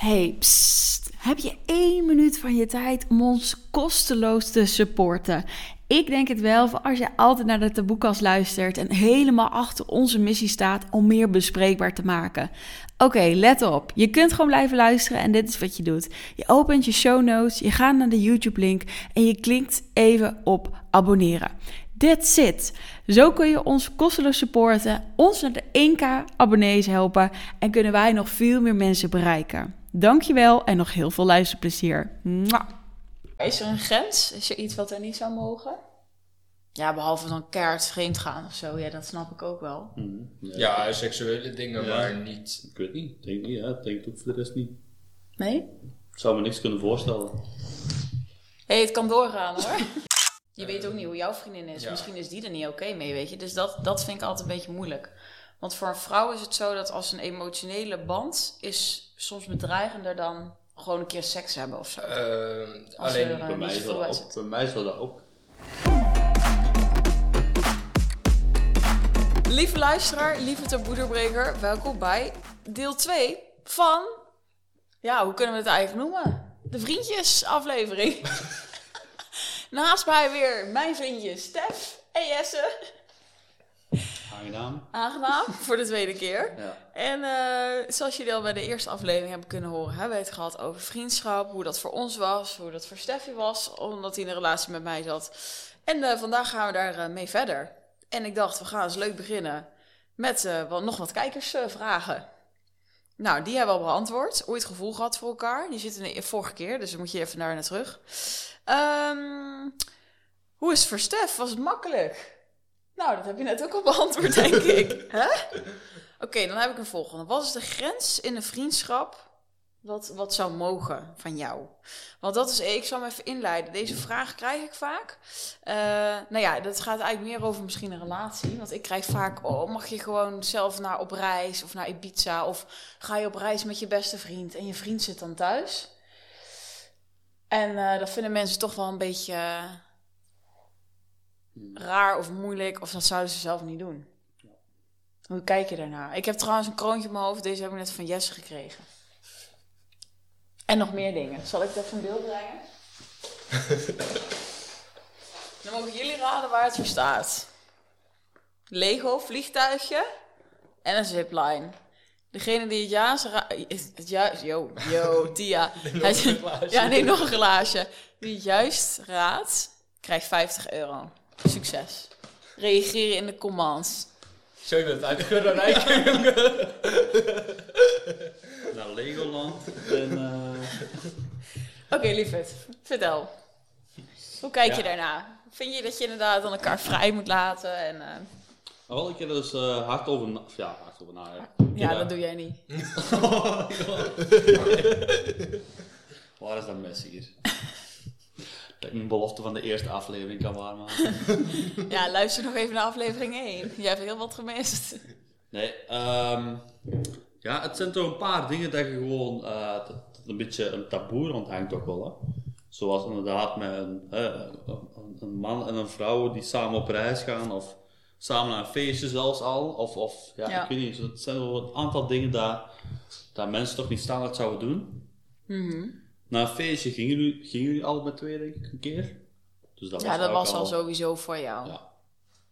Hey. Heb je één minuut van je tijd om ons kosteloos te supporten? Ik denk het wel, voor als je altijd naar de taboekast luistert en helemaal achter onze missie staat om meer bespreekbaar te maken. Oké, let op. Je kunt gewoon blijven luisteren en dit is wat je doet. Je opent je show notes, je gaat naar de YouTube-link en je klikt even op abonneren. That's it. Zo kun je ons kosteloos supporten, ons naar de 1k abonnees helpen en kunnen wij nog veel meer mensen bereiken. Dankjewel en nog heel veel luisterplezier. Mwah. Is er een grens? Is er iets wat er niet zou mogen? Ja, behalve dan keihard vreemd gaan of zo. Ja, dat snap ik ook wel. Mhm. Ja, seksuele dingen, Ja. maar niet. Ik weet niet. Ik denk niet, ja. Ik denk ook voor de rest niet. Nee? Ik zou me niks kunnen voorstellen. Hé, hey, het kan doorgaan hoor. Je weet ook niet hoe jouw vriendin is. Ja. Misschien is die er niet oké mee, weet je. Dus dat, dat vind ik altijd een beetje moeilijk. Want voor een vrouw is het zo dat als een emotionele band is soms bedreigender dan gewoon een keer seks hebben of zo. Ehm, alleen er, eh, Bij mij, dat uit ook, bij mij dat ook. Lieve luisteraar, lieve taboederbreker, welkom bij deel 2 van... Ja, hoe kunnen we het eigenlijk noemen? De vriendjesaflevering. Naast mij weer mijn vriendjes Stef en Jesse. Aangenaam. Aangenaam, voor de tweede keer. Ja. En eh, zoals jullie al bij de eerste aflevering hebben kunnen horen, hebben we het gehad over vriendschap. Hoe dat voor ons was, hoe dat voor Steffi was, omdat hij in een relatie met mij zat. En eh, vandaag gaan we daar eh, mee verder. En ik dacht, we gaan eens leuk beginnen met wel nog wat kijkersvragen. nou, die hebben we al beantwoord. Ooit gevoel gehad voor elkaar. Die zitten in de vorige keer, dus dan moet je even naar naar terug. Ehm, hoe is het voor Stef? Was het makkelijk? Nou, dat heb je net ook al beantwoord, denk ik. Oké, dan heb ik een volgende. Wat is de grens in een vriendschap wat, wat zou mogen van jou? Want dat is, ik zal hem even inleiden. Deze vraag krijg ik vaak. Eh, nou ja, dat gaat eigenlijk meer over misschien een relatie. Want ik krijg vaak, oh, mag je gewoon zelf naar op reis of naar Ibiza? Of ga je op reis met je beste vriend en je vriend zit dan thuis? En eh, dat vinden mensen toch wel een beetje raar of moeilijk. Of dat zouden ze zelf niet doen. Hoe kijk je daarnaar? Ik heb trouwens een kroontje op mijn hoofd. Deze heb ik net van Jesse gekregen. En nog meer dingen. Zal ik even in beeld brengen? Dan mogen jullie raden waar het voor staat. Lego vliegtuigje en een zipline. Degene die het juist raadt... Het juist... Yo, yo, Tia. Ja, nee, nog een glaasje. Die het juist raadt, krijgt 50 euro. Succes. Reageren in de commands. Zo je bent uit de Rijken. Naar Legoland. En, eh, Oké, lieverd. Vertel. Hoe kijk je daarna? Vind je dat je inderdaad dan elkaar vrij moet laten? En, eh, wel, ik heb er dus eh, hard over na... of Ja, hard over na. ja, dat doe jij niet. Waar is dat mes hier? Dat ik mijn belofte van de eerste aflevering kan waarmaken. Ja, luister nog even naar aflevering 1. Jij hebt heel wat gemist. Nee, ehm, ja, het zijn toch een paar dingen dat je gewoon eh, dat, dat een beetje een taboe rondhangt ook wel. Hè? Zoals inderdaad met een, hè, een, een man en een vrouw die samen op reis gaan of samen naar een feestje zelfs al. Of, of ja, Ja. ik weet niet, zo- het zijn wel een aantal dingen dat, dat mensen toch niet standaard zouden doen. Mhm. Na een feestje gingen jullie, gingen jullie al met twee denk ik een keer. Dus dat Ja, dat was al sowieso voor jou. Ja.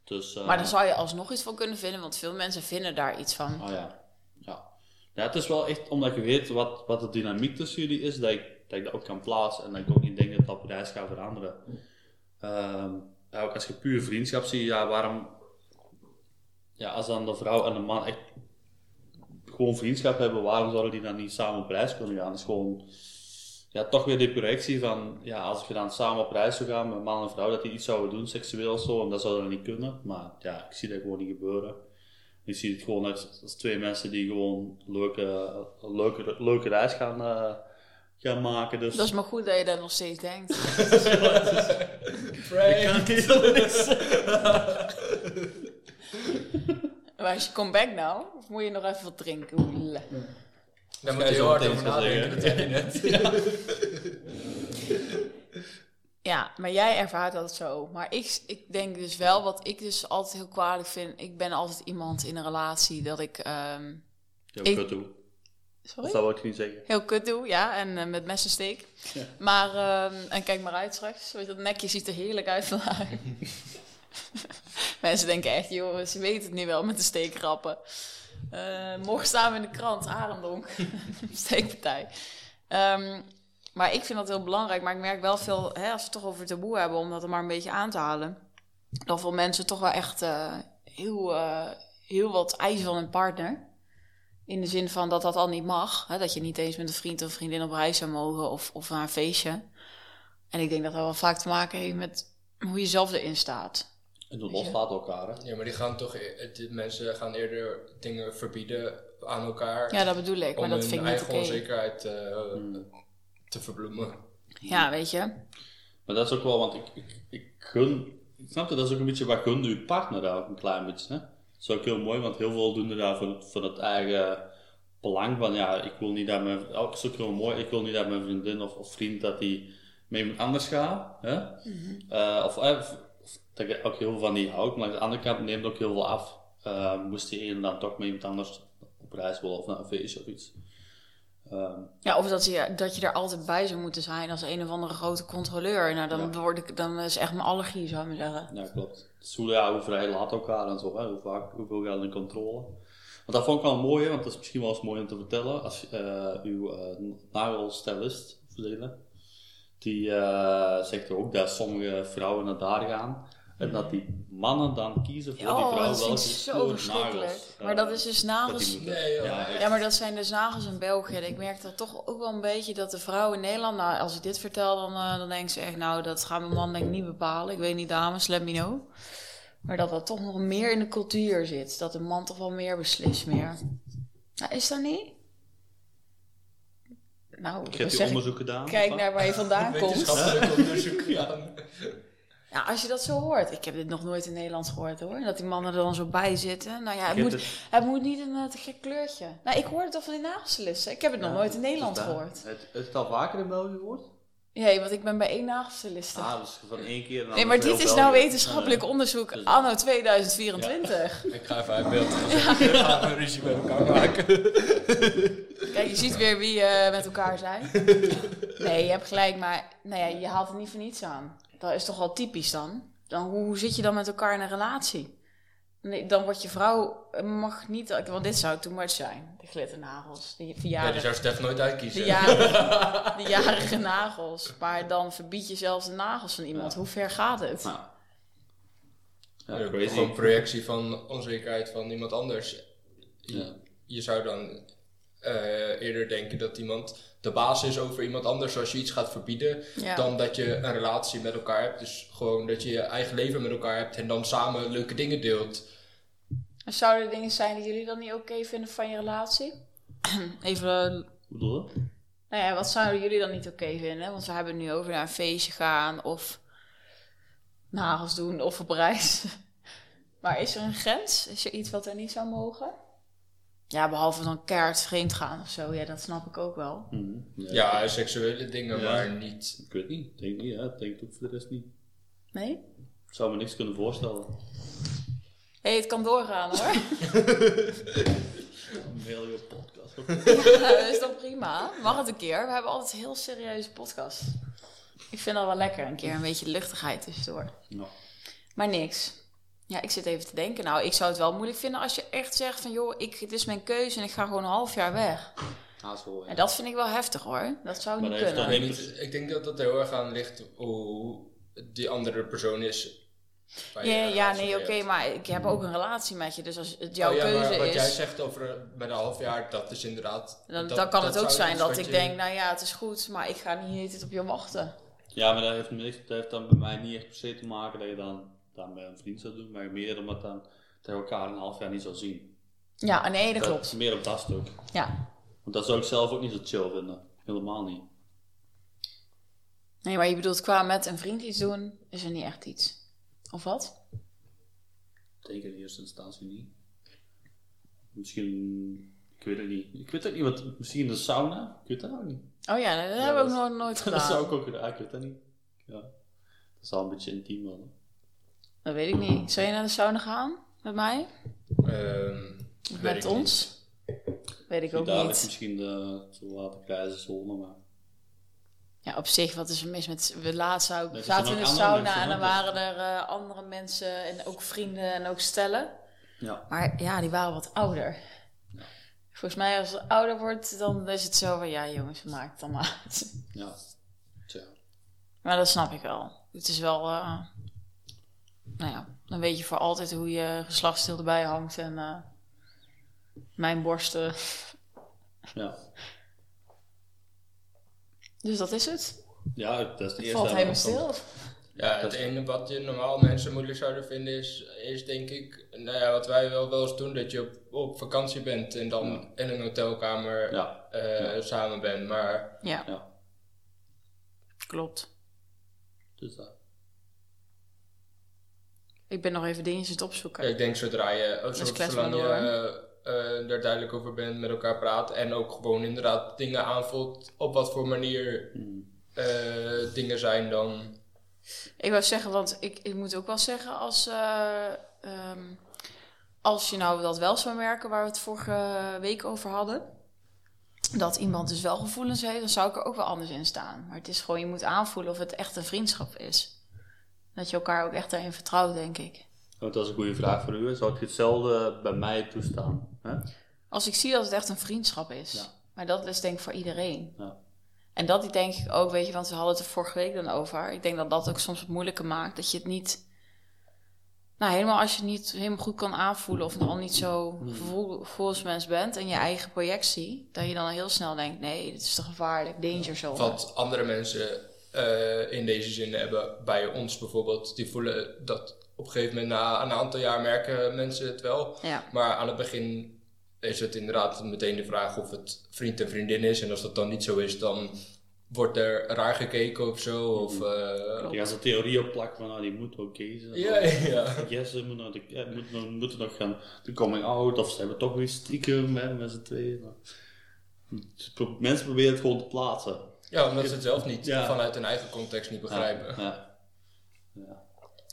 Dus, eh, Maar daar zou je alsnog iets van kunnen vinden, want veel mensen vinden daar iets van. Ah ja. ja. Ja, het is wel echt omdat je weet wat, wat de dynamiek tussen jullie is, dat ik, dat ik dat ook kan plaatsen en dat ik ook niet denk dat dat op reis gaat veranderen. Ehm, ja, ook als je puur vriendschap ziet, ja, waarom... Ja, als dan de vrouw en de man echt gewoon vriendschap hebben, waarom zouden die dan niet samen op reis kunnen gaan? Dat is gewoon... Ja, toch weer die projectie van, ja, als je dan samen op reis zou gaan met man en vrouw, dat die iets zouden doen, seksueel of zo, en dat zou dan niet kunnen. Maar ja, ik zie dat gewoon niet gebeuren. Je ziet het gewoon als, als twee mensen die gewoon leuke, een leuke, leuke reis gaan, eh, gaan maken. Dus Dat is maar goed dat je dat nog steeds denkt. Maar als je come back nou, of moet je nog even wat drinken? Daar moet je heel zo hard over nadenken, dat zeggen. zei je net. Ja, maar jij ervaart dat zo. Maar ik, ik denk dus wel, wat ik dus altijd heel kwalijk vind. Ik ben altijd iemand in een relatie dat ik... ehm, ja, Ik- kut toe. Sorry? Of dat wil ik niet zeggen. heel kut doe, ja, en eh, met messensteek. Ja. Maar, ehm, en kijk maar uit straks, weet je, dat nekje ziet er heerlijk uit vandaag. Mensen denken echt, joh, ze weten het nu wel met de steekrappen. Eh, morgen staan we in de krant, Arendonk, steekpartij. Ehm, maar ik vind dat heel belangrijk, maar ik merk wel veel, hè, als we het toch over taboe hebben, om dat er maar een beetje aan te halen. Dat veel mensen toch wel echt eh, heel, eh, heel wat eisen van een partner. In de zin van dat dat al niet mag. Hè? Dat je niet eens met een vriend of vriendin op reis zou mogen of, of naar een feestje. En ik denk dat dat wel vaak te maken heeft met hoe je zelf erin staat. En dat loslaat elkaar, hè. Ja, maar die gaan toch, e- die mensen gaan eerder dingen verbieden aan elkaar. Ja, dat bedoel ik, maar om dat hun vind ik niet eigen oké. onzekerheid eh, Hmm. te verbloemen. Ja, weet je. Maar dat is ook wel, want ik, ik, ik gun, ik snap het, dat is ook een beetje wat gunde je partner daar ook een klein beetje. Hè? Dat is ook heel mooi, want heel veel doen er daar het- voor het eigen belang van, ja, ik wil niet dat mijn, ook is ook heel mooi, ik wil niet dat mijn vriendin of, of vriend dat die met iemand anders gaat. Hè? Eh, of, eh, of dat ik ook heel veel van die houdt, maar aan de andere kant neemt het ook heel veel af. Eh, moest die ene dan toch met iemand anders op reis willen of naar een feestje of iets. Ehm, Ja, of dat je, dat je er altijd bij zou moeten zijn als een of andere grote controleur. Nou, dan, Ja. word ik, dan is echt mijn allergie, zou ik maar zeggen. Ja, klopt. Dus hoe, ja, hoe vrij laat elkaar en zo, hè? Hoe vaak, hoeveel gaat in controle. Want dat vond ik wel mooi, hè, want dat is misschien wel eens mooi om te vertellen. Als eh uw eh nagelstylist, die zegt ook dat sommige vrouwen naar daar gaan. En dat die mannen dan kiezen voor die Oh, vrouw dat vind welke ik zo verschrikkelijk. nagels, eh, Maar dat is dus dat nagels... die moeten. Nee, joh. ja. Ja, maar dat zijn dus nagels in België. En ik merk dat toch ook wel een beetje dat de vrouwen in Nederland... Nou, als ik dit vertel, dan, eh, dan denken ze echt... Nou, dat gaat mijn man denk ik niet bepalen. Ik weet niet, dames, let me know. Maar dat dat toch nog meer in de cultuur zit. Dat de man toch wel meer beslist meer. Nou, is dat niet? Nou, Ik heb onderzoek gedaan. kijk naar waar je vandaan komt. Wetenschappelijk onderzoek gedaan. Ja, als je dat zo hoort. Ik heb dit nog nooit in Nederland gehoord hoor. Dat die mannen er dan zo bij zitten. Nou ja, het Ik moet, het- het moet niet een eh, te gek kleurtje. Nou, ik hoorde het toch van die nagelstylisten. Ik heb het nog Ja, nooit in Nederland gehoord. Het, het is al vaker in België gehoord? Nee, want ik ben bij één nagelstyliste. Ah, dus van één keer. dan nee, maar dit is nou wetenschappelijk onderzoek Dus- anno 2024. Ik ga even uit beeld. We gaan een ruzie met elkaar maken. Kijk, je ziet weer wie eh, met elkaar zijn. Nee, je hebt gelijk, maar nou ja, je haalt het niet voor niets aan. Dat is toch wel typisch dan? dan hoe, hoe zit je dan met elkaar in een relatie? Nee, dan wordt je vrouw, eh, mag niet, want dit zou too much zijn. De glitternagels, die Ja, die zou Stef nooit uitkiezen. De jarige, de jarige nagels. Maar dan verbied je zelfs de nagels van iemand. Ja. Hoe ver gaat het? Nou. Ja, Ja. Gewoon projectie van onzekerheid van iemand anders. Je, Ja. je zou dan eh, eerder denken dat iemand de baas is over iemand anders als je iets gaat verbieden, Ja. dan dat je een relatie met elkaar hebt. Dus gewoon dat je je eigen leven met elkaar hebt en dan samen leuke dingen deelt. En Zouden er dingen zijn die jullie dan niet oké vinden van je relatie? Even, Hoe bedoel je? nou ja, wat zouden jullie dan niet oké vinden? Want we hebben het nu over naar een feestje gaan of nagels doen of op reis. maar is er een grens? Is er iets wat er niet zou mogen? Ja, behalve dan kaart vreemd gaan of zo. Ja, dat snap ik ook wel. Mhm. Nee. Ja, seksuele dingen, Ja. maar niet. Ik weet niet. Ik denk niet. Ik denk het ook voor de rest niet. Nee? Ik zou me niks kunnen voorstellen. Hé, hey, het kan doorgaan hoor. Een hele podcast. Ja, dat is toch prima? Mag het een keer? We hebben altijd heel serieuze podcast. Ik vind dat wel lekker, een keer een beetje luchtigheid tussendoor. Nou, Maar niks. Ja, ik zit even te denken. Nou, ik zou het wel moeilijk vinden als je echt zegt van... joh, ik, het is mijn keuze en ik ga gewoon een half jaar weg. haast wel, ja. En dat vind ik wel heftig hoor. Dat zou Maar niet dat heeft kunnen. Ik, niet, ik denk dat dat er heel erg aan ligt hoe die andere persoon is. Ja, ja, nee, oké, maar ik heb ook een relatie met je. Dus als het jouw Oh ja, keuze maar wat is... jij zegt over eh, met een half jaar, dat is inderdaad. dan, dat- dan kan dat het ook zijn dat wat ik je- denk... nou ja, het is goed, maar ik ga niet tijd op je wachten. Ja, maar dat heeft, niks, dat heeft dan bij mij niet echt per se te maken dat je dan, dan bij een vriend zou doen, maar meer omdat dan dat je elkaar een half jaar niet zou zien. Ja, nee, dat Dat- klopt. Meer op dat stuk. Ja. Want dat zou ik zelf ook niet zo chill vinden. Helemaal niet. Nee, maar je bedoelt qua met een vriend iets doen, is er niet echt iets. Of wat? Ik denk in eerste instantie niet. Misschien, ik weet het niet. Ik weet het niet, wat, misschien de sauna? Ik weet dat ook niet. Oh ja, dat Ja, hebben we ook nooit Dat zou gedaan. ik ook gedaan, ik weet dat niet. Ja. Dat is al een beetje intiem wel. Dat weet ik niet. Zou je naar de sauna gaan? Met mij? Ehm, met ons? niet. weet ik ook dadelijk niet. misschien de te late grijze zone, maar... Ja, op zich, wat is er mis met... We laatst zou, zaten in de sauna mensen, en dan waren er eh, andere mensen en ook vrienden en ook stellen. Ja. Maar ja, die waren wat ouder. Volgens mij als het ouder wordt, dan is het zo van... Ja jongens, maak het dan maar uit. Ja. Tja. Maar dat snap ik wel. Het is wel... eh, nou ja, dan weet je voor altijd hoe je geslachtsdeel erbij hangt. En eh, mijn borsten... Ja. Dus dat is het. Ja, dat is de Het eerste. valt helemaal stil. Ja, het ene wat je normaal mensen moeilijk zouden vinden is, is denk ik, nou ja, wat wij wel wel eens doen, dat je op, op vakantie bent en dan Ja. in een hotelkamer Ja. eh, Ja. samen bent. Maar Ja, Ja. klopt. Dus dat. Ik ben nog even dingetjes aan het opzoeken. Ja, ik denk zodra je, oh, zo- zolang je eh, eh, er duidelijk over bent, met elkaar praat en ook gewoon inderdaad dingen aanvoelt op wat voor manier Hmm. eh, dingen zijn, dan Ik wou zeggen, want ik, ik moet ook wel zeggen, als, eh, ehm, als je nou dat wel zou merken, waar we het vorige week over hadden, dat iemand dus wel gevoelens heeft, dan zou ik er ook wel anders in staan. Maar het is gewoon, je moet aanvoelen of het echt een vriendschap is. Dat je elkaar ook echt daarin vertrouwt, denk ik. Want dat is een goede vraag voor u. Zou je hetzelfde bij mij toestaan? Hè? Als ik zie dat het echt een vriendschap is. Ja. Maar dat is denk ik voor iedereen. Ja. En dat denk ik ook, weet je, want we hadden het er vorige week dan over. Ik denk dat dat ook soms wat moeilijker maakt. Dat je het niet... Nou, helemaal als je het niet helemaal goed kan aanvoelen... of al niet zo Hmm. gevoel, gevoelsmens bent... en je eigen projectie... dat je dan heel snel denkt... nee, dit is te gevaarlijk, danger zone. wat andere mensen eh, in deze zin hebben bij ons bijvoorbeeld, die voelen dat op een gegeven moment na een aantal jaar merken mensen het wel. Ja, Maar aan het begin is het inderdaad meteen de vraag of het vriend en vriendin is. En als dat dan niet zo is, dan wordt er raar gekeken of zo. Of, eh, Die gaan ze theorie op plakken van nou, die moet ook kiezen. ja, ja. Yes, ze moeten nog, de, ja, moeten, nog- moeten nog gaan de coming out of ze hebben toch weer stiekem hè, met z'n tweeën. Ze pro- Mensen proberen het gewoon te plaatsen. Ja, omdat ze het zelf niet Ja. vanuit hun eigen context niet begrijpen. Ja. Ja.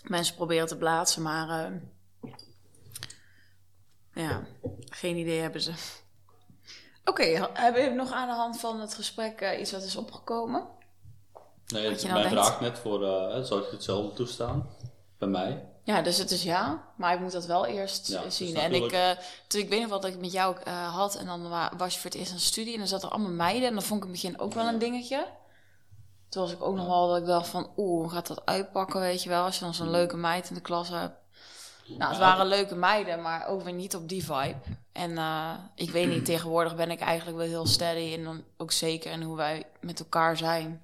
mensen proberen te plaatsen, maar... eh, ja, geen idee hebben ze. Oké, hebben we nog aan de hand van het gesprek eh, iets wat is opgekomen? Nee, mijn nou denkt? vraag net voor, eh, hè, zou je hetzelfde toestaan? Bij mij? Ja, dus het is ja, maar ik moet dat wel eerst Ja, eh, dus zien. En ik, eh, toen ik weet nog wat dat ik met jou eh, had en dan wa- was je voor het eerst aan de studie en dan zat er allemaal meiden en dan vond ik in het begin ook wel een dingetje. Toen was ik ook nog wel dat ik dacht van, oeh, hoe gaat dat uitpakken, weet je wel, als je dan zo'n leuke meid in de klas hebt. Nou, het waren leuke meiden, maar ook weer niet op die vibe. En ik weet niet, tegenwoordig ben ik eigenlijk wel heel steady en dan ook zeker in hoe wij met elkaar zijn.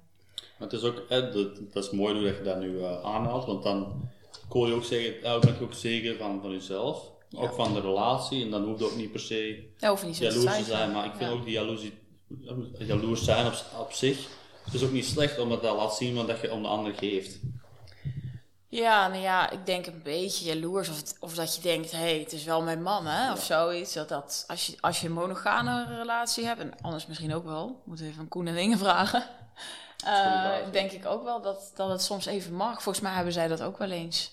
Maar het is ook, dat, dat is mooi hoe dat je dat nu aanhaalt, want dan kon je ook zeggen, ja, ben je ook zeker van, van jezelf. Ook van de relatie, en dan hoeft het ook niet per se Dat hoeft niet jaloers te zijn. zijn, maar ik vind Ja. ook die jaloezie, jaloers zijn op, op zich, het is ook niet slecht om te laten zien wat dat je om de ander geeft. Ja, nou ja, ik denk een beetje jaloers. Of, het- of dat je denkt, hé, hey, het is wel mijn man, hè? Of zoiets. Dat, dat, als, je, als je een monogame relatie hebt, en anders misschien ook wel. Moet even aan Koen en Inge vragen. Eh, denk ik ook wel dat, dat het soms even mag. Volgens mij hebben zij dat ook wel eens.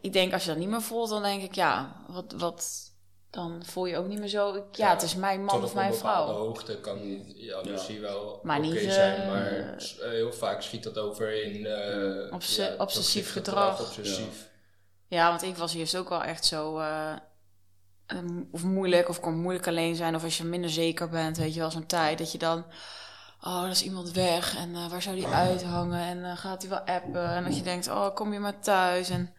Ik denk, als je dat niet meer voelt, dan denk ik, ja, wat... wat dan voel je ook niet meer zo... ik- Ja, Ja, het is mijn man Tot of op mijn een bepaalde vrouw. hoogte kan jaloezie wel Maar oké niet, eh, zijn, maar eh, heel vaak schiet dat over in eh, Obse- obsessief gedrag. Obsessief. Ja, want ik was eerst ook wel echt zo... eh, ehm, of moeilijk, of kon moeilijk alleen zijn. Of als je minder zeker bent, weet je wel, zo'n tijd. Dat je dan... Oh, er is iemand weg. En eh, waar zou die uithangen? En eh, gaat hij wel appen? En dat je denkt, oh, kom je maar thuis? En...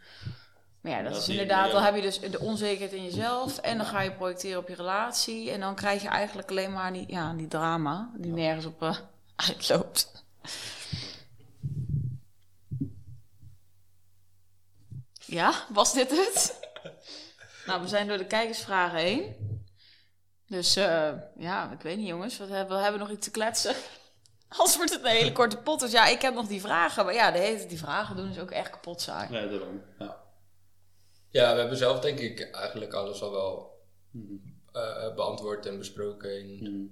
Maar ja, dat Dat is inderdaad... Dan heb je dus de onzekerheid in jezelf. En dan ga je projecteren op je relatie. En dan krijg je eigenlijk alleen maar die, ja, die drama. Die nergens op eh, uitloopt. Ja, was dit het? nou, we zijn door de kijkersvragen heen. Dus eh, ja, ik weet niet jongens, wat hebben, we hebben nog iets te kletsen. Anders wordt het een hele korte pot. Dus ja, ik heb nog die vragen. Maar ja, de hele tijd die vragen doen is ook echt kapot saai. Nee, daarom. Ja. Ja, we hebben zelf denk ik eigenlijk alles al wel eh, beantwoord en besproken. In, Mhm.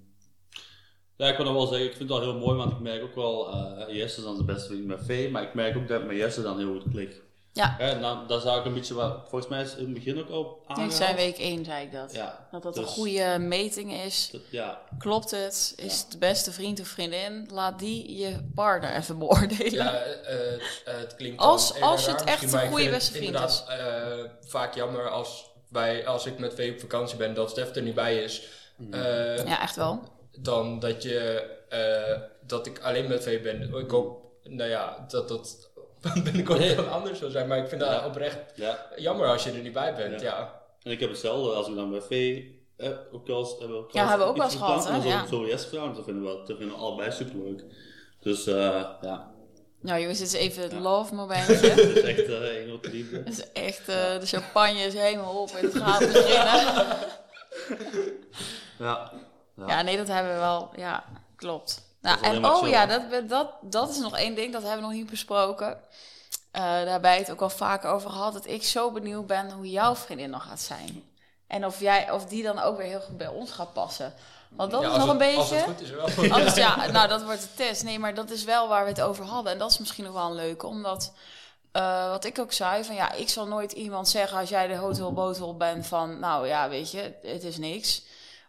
Ja, ik wil nog wel zeggen, ik vind het wel heel mooi, want ik merk ook wel, eh Jesse is dan de beste vriend met Vee, maar ik merk ook dat met Jesse dan heel goed klikt. Ja. Hè, nou, dat zou ik een beetje, wat, volgens mij is het in het begin ook al Ik aangehaald. zei week 1, zei ik dat. Ja, Dat dat een dus- goede meting is. dat- ja, Klopt het? Is het de beste vriend of vriendin? Laat die je partner even beoordelen. Ja, eh, eh, het klinkt Als- dan als het raar echt een ik goede beste het vriend inderdaad, eh, vaak jammer als, wij, als ik met Vee op vakantie ben dat Stef er niet bij is. Eh, Ja, echt wel. Dan dat, je, eh, dat ik alleen met Vee ben. Ik hoop, nou ja, dat dat binnenkort Nee. wel anders zal zijn. Maar ik vind dat Ja. oprecht ja. jammer als je er niet bij bent. Ja. Ja. En ik heb hetzelfde als we dan bij Vee eh, ook wel eens hebben. we ook Ja, hebben we ook wel eens gehad, hè? Ja. Zo, zo yes dat vinden we, dat vinden we allebei superleuk. Dus eh, ja, Nou jongens, dit is even het Ja. love momentje. het is echt eh een grote liefde. Het is echt, eh, de champagne is helemaal op en het gaat beginnen. Ja. Ja, nee, dat hebben we wel. Ja, klopt. Nou, en oh ja, dat, dat, dat is nog één ding, dat hebben we nog niet besproken. Eh, daar hebben wij het ook al vaker over gehad, dat ik zo benieuwd ben hoe jouw vriendin nog gaat zijn. En of, jij, of die dan ook weer heel goed bij ons gaat passen. Want dat Ja, is als nog een Als beetje... het goed is wel. Ja, nou, dat wordt de test. Nee, maar dat is wel waar we het over hadden. En dat is misschien nog wel een leuke, omdat... eh, wat ik ook zei, van ja, ik zal nooit iemand zeggen als jij de hotel botel bent van, nou ja, weet je, het is niks.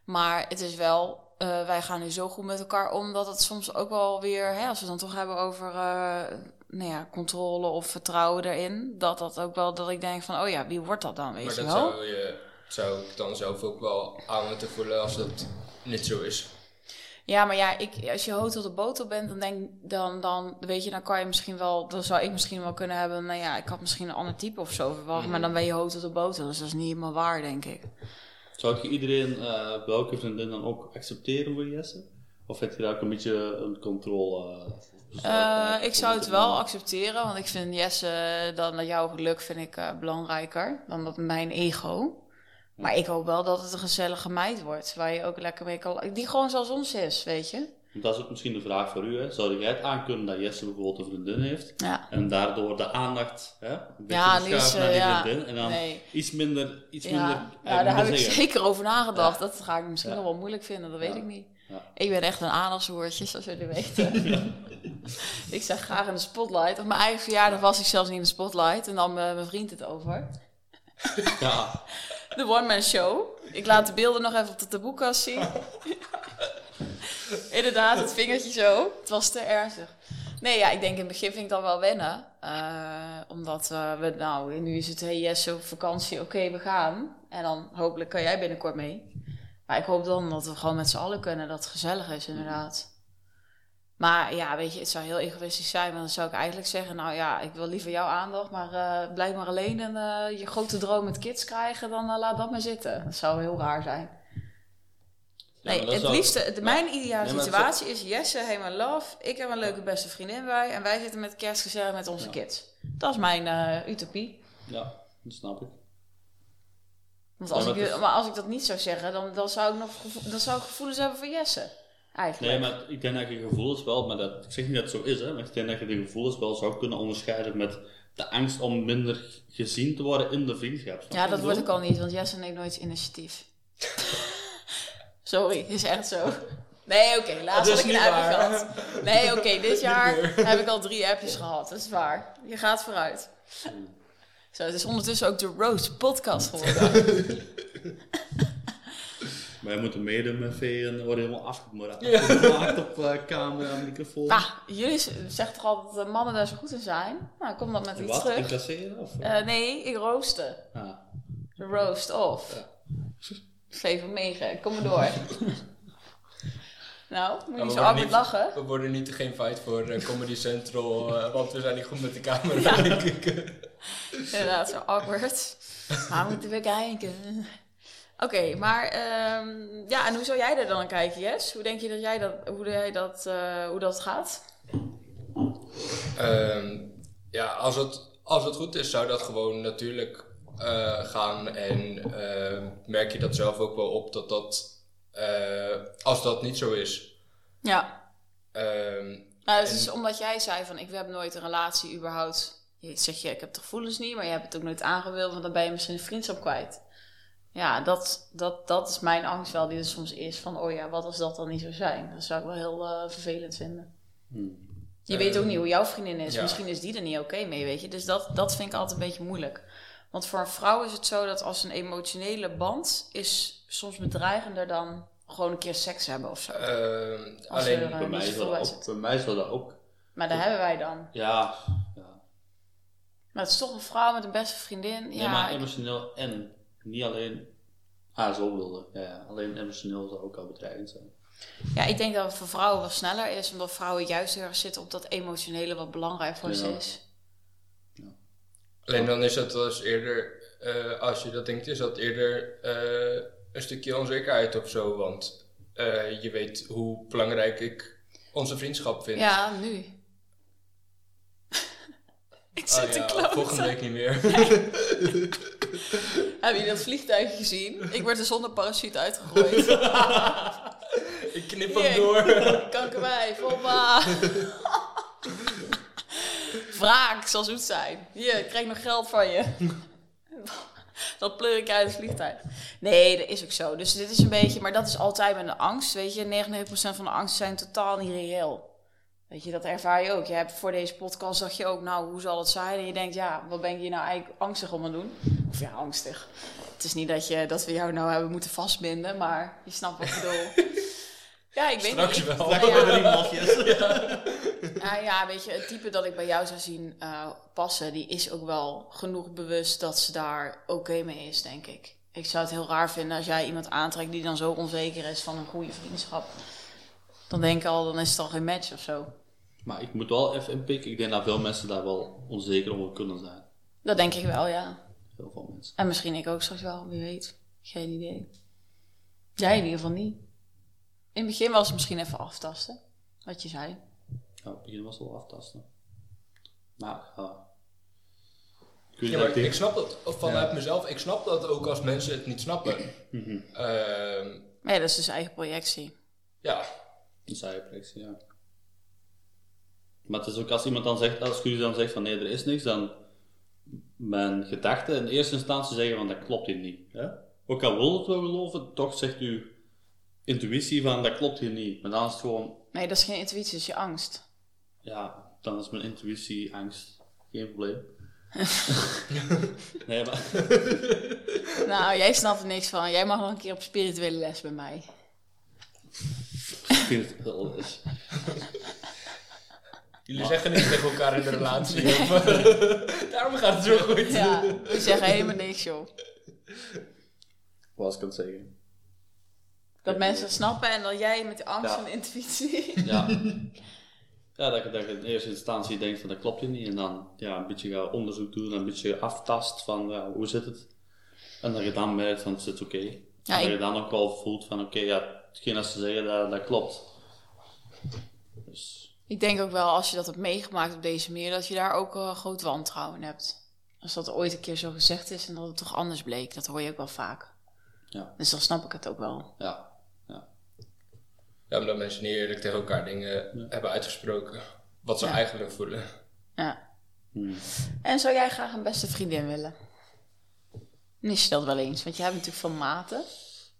Maar het is wel, eh, wij gaan nu zo goed met elkaar om dat het soms ook wel weer, hè, als we het dan toch hebben over, eh, nou ja, controle of vertrouwen erin, dat dat ook wel, dat ik denk van, oh ja, wie wordt dat dan, weet Maar je dat wel? zou, je, zou ik dan zelf ook wel aan moeten voelen als dat niet zo is. Ja, maar ja, ik, als je hotel de botel bent, dan denk dan, dan weet je, dan kan je misschien wel, dan zou ik misschien wel kunnen hebben, nou ja, ik had misschien een ander type of zo verwacht, Mhm. maar dan ben je hotel de botel, dus dat is niet helemaal waar, denk ik. Zou je iedereen, eh welke vriendin dan ook accepteren voor Jesse? Of heb je daar ook een beetje een controle? eh, dus, Eh, ik zou het wel accepteren, want ik vind Jesse, dan jouw geluk vind ik belangrijker dan dat mijn ego. Maar ik hoop wel dat het een gezellige meid wordt, waar je ook lekker mee kan, die gewoon zoals ons is, weet je. Dat is ook misschien de vraag voor u. Hè. Zou jij het aankunnen dat Jesse bijvoorbeeld een vriendin heeft? Ja. En daardoor de aandacht hè, een beetje Ja, naar die ja. vriendin. En dan Nee. iets minder, iets minder, Ja, eh, ja daar heb ik zeker over nagedacht. Dat ga ik misschien nog wel moeilijk vinden, dat weet ik niet. Ik ben echt een aandachtshoertje, zoals jullie weten. ik zeg graag in de spotlight. Op mijn eigen verjaardag was ik zelfs niet in de spotlight. En dan eh, mijn vriend het over. Ja, De one-man show. Ik laat de beelden nog even op de taboekast zien. Inderdaad, het vingertje zo. Het was te ernstig. Nee, ja, ik denk in het begin vind ik dat wel wennen. Eh, omdat eh, we, nou, nu is het, hey yes, op vakantie, oké, we gaan. En dan hopelijk kan jij binnenkort mee. Maar ik hoop dan dat we gewoon met z'n allen kunnen, dat het gezellig is, inderdaad. Maar ja, weet je, het zou heel egoïstisch zijn. Want dan zou ik eigenlijk zeggen, nou ja, ik wil liever jouw aandacht. Maar eh, blijf maar alleen en je grote droom met kids krijgen, dan laat dat maar zitten. Dat zou heel raar zijn. Nee, het liefste, het- mijn ideale Nee, situatie is Jesse helemaal love. Ik heb een leuke beste vriendin bij. En wij zitten met kerstgezellig met onze Ja. kids. Dat is mijn eh, utopie. ja, dat snap ik. Want als ik, maar het is- maar als ik dat niet zou zeggen, dan, dan, zou ik nog dan zou ik gevoelens hebben voor Jesse. Eigenlijk. Nee, maar ik denk dat je gevoelens wel, maar dat, ik zeg niet dat het zo is, hè, maar ik denk dat je de gevoelens wel zou kunnen onderscheiden met de angst om minder gezien te worden in de vriendschap. Ja, dat word ik al niet, want Jesse neemt nooit initiatief. Sorry, is echt zo. Nee, oké, laatst Dat had ik een appje gehad. Nee, oké, dit jaar heb ik al drie appjes gehad. Dat is waar. Je gaat vooruit. Zo, het is ondertussen ook de Roast podcast geworden. Wij moeten meedoen met vee en worden helemaal afgemoord. Afgemaakt op eh, camera en microfoon. Ah, jullie zeggen toch altijd dat mannen daar zo goed in zijn? Nou, kom dan met iets Wat? terug. Incasseren? Of? Eh, nee, ik roosten. ah. De roast off. Ja. Even meege, kom maar door. nou, moet je Ja, zo niet- lachen? We worden niet geen fight voor eh, Comedy Central, eh, want we zijn niet goed met de camera, denk ik. Inderdaad, zo awkward. Maar moeten we kijken. Oké, maar ehm, ja, en hoe zou jij er dan aan kijken, Jess? Hoe denk je dat jij dat, hoe jij dat, eh, hoe dat gaat? Ehm, ja, als het, als het goed is, zou dat gewoon natuurlijk eh, gaan. En eh, merk je dat zelf ook wel op dat dat, eh, als dat niet zo is. Ja, ehm, nou, het is En- omdat jij zei van, ik heb nooit een relatie überhaupt. Je zegt je, ik heb de gevoelens niet, maar je hebt het ook nooit aangewild, want dan ben je misschien een vriendschap kwijt. Ja, dat, dat, dat is mijn angst wel die er soms is van, oh ja, wat als dat dan niet zou zijn? Dat zou ik wel heel eh, vervelend vinden. Hmm. Je weet ook niet hoe jouw vriendin is. ja. Misschien is die er niet oké mee, weet je. Dus dat, dat vind ik altijd een beetje moeilijk. Want voor een vrouw is het zo dat als een emotionele band is soms bedreigender dan gewoon een keer seks hebben of zo. Ehm, alleen, er, Bij mij, bij ook, bij mij is dat ook. Maar dat hebben wij dan. Ja, ja. Maar het is toch een vrouw met een beste vriendin. Nee, Ja, maar ik- emotioneel en niet alleen. Ah, zo wilde. Ja. Alleen emotioneel zou ook al bedreigend zijn. ja, ik denk dat het voor vrouwen wel sneller is. Omdat vrouwen juist heel erg zitten op dat emotionele wat belangrijk voor ze is. Alleen dan is dat dus eerder, eh, als je dat denkt, is dat eerder eh, een stukje onzekerheid of zo. Want eh, je weet hoe belangrijk ik onze vriendschap vind. Ja, nu. ik Ah, zit te ja, kloten. volgende week niet meer. Heb je dat vliegtuig gezien? Ik werd er zonder parachute uitgegooid. ik knip hem door. Kankerwijf, hoppa. Wraak zal zoet zijn. Hier, ik krijg nog geld van je. Dat pleur ik uit het vliegtuig. Nee, dat is ook zo. Dus dit is een beetje, maar dat is altijd met de angst. Weet je, 99% van de angst zijn totaal niet reëel. Weet je, dat ervaar je ook. Je hebt voor deze podcast dacht je ook, nou, hoe zal het zijn? En je denkt, ja, wat ben ik hier nou eigenlijk angstig om aan doen? Of ja, angstig. Het is niet dat, je, dat we jou nou hebben moeten vastbinden, maar je snapt wat ik bedoel. Ja, ik weet Straks niet. Ik- wel. Ja, ja. mafjes. Nou ja, weet je, het type dat ik bij jou zou zien eh, passen, die is ook wel genoeg bewust dat ze daar oké mee is, denk ik. Ik zou het heel raar vinden als jij iemand aantrekt die dan zo onzeker is van een goede vriendschap. Dan denk ik al, dan is het al geen match of zo. Maar ik moet wel even inpikken. Ik denk dat veel mensen daar wel onzeker over kunnen zijn. Dat denk ik wel, ja. Heel veel mensen. En misschien ik ook straks wel, wie weet. Geen idee. Jij in ieder geval niet. In het begin was het misschien even aftasten, wat je zei. Ja, op het begin was het wel aftasten. Maar ja. Ik Ja, maar ik snap dat vanuit mezelf. Ik snap dat ook als mensen het niet snappen. Mhm. Ehm, ja, dat is dus eigen projectie. ja, Een zijprojectie, ja. Maar het is ook als iemand dan zegt, als jullie dan zegt van nee, er is niks, dan mijn gedachten in eerste instantie zeggen van dat klopt hier niet. Hè? Ook al wil het wel geloven, toch zegt uw intuïtie van dat klopt hier niet. Maar dan is het gewoon, Nee, dat is geen intuïtie, dat is je angst. ja, dan is mijn intuïtie angst geen probleem. nee, maar Nou, jij snapt er niks van. Jij mag nog een keer op spirituele les bij mij. wel eens. jullie zeggen niks tegen elkaar in de relatie. of, Daarom gaat het zo goed. Ja, we zeggen helemaal niks, joh. Wat was ik aan het zeggen? Dat mensen het snappen en dat jij met de angst en de intuïtie. Ja. Ja, dat je, dat je in eerste instantie denkt van dat klopt hier niet. En dan ja, een beetje gaat onderzoek doen, een beetje aftast van ja, hoe zit het. En dat je dan merkt van het is oké. Ja, en dat ik- je dan ook wel voelt van oké, ja, hetgeen dat ze zeggen, dat, dat klopt. Dus Ik denk ook wel, als je dat hebt meegemaakt op deze manier, dat je daar ook eh, groot wantrouwen in hebt. Als dat ooit een keer zo gezegd is en dat het toch anders bleek, dat hoor je ook wel vaak. Ja. Dus dan snap ik het ook wel. ja. Ja, omdat mensen niet eerlijk tegen elkaar dingen hebben uitgesproken. Wat ze Ja. eigenlijk voelen. Ja. Hmm. En zou jij graag een beste vriendin willen? Mis je dat wel eens? Want je hebt natuurlijk van maten.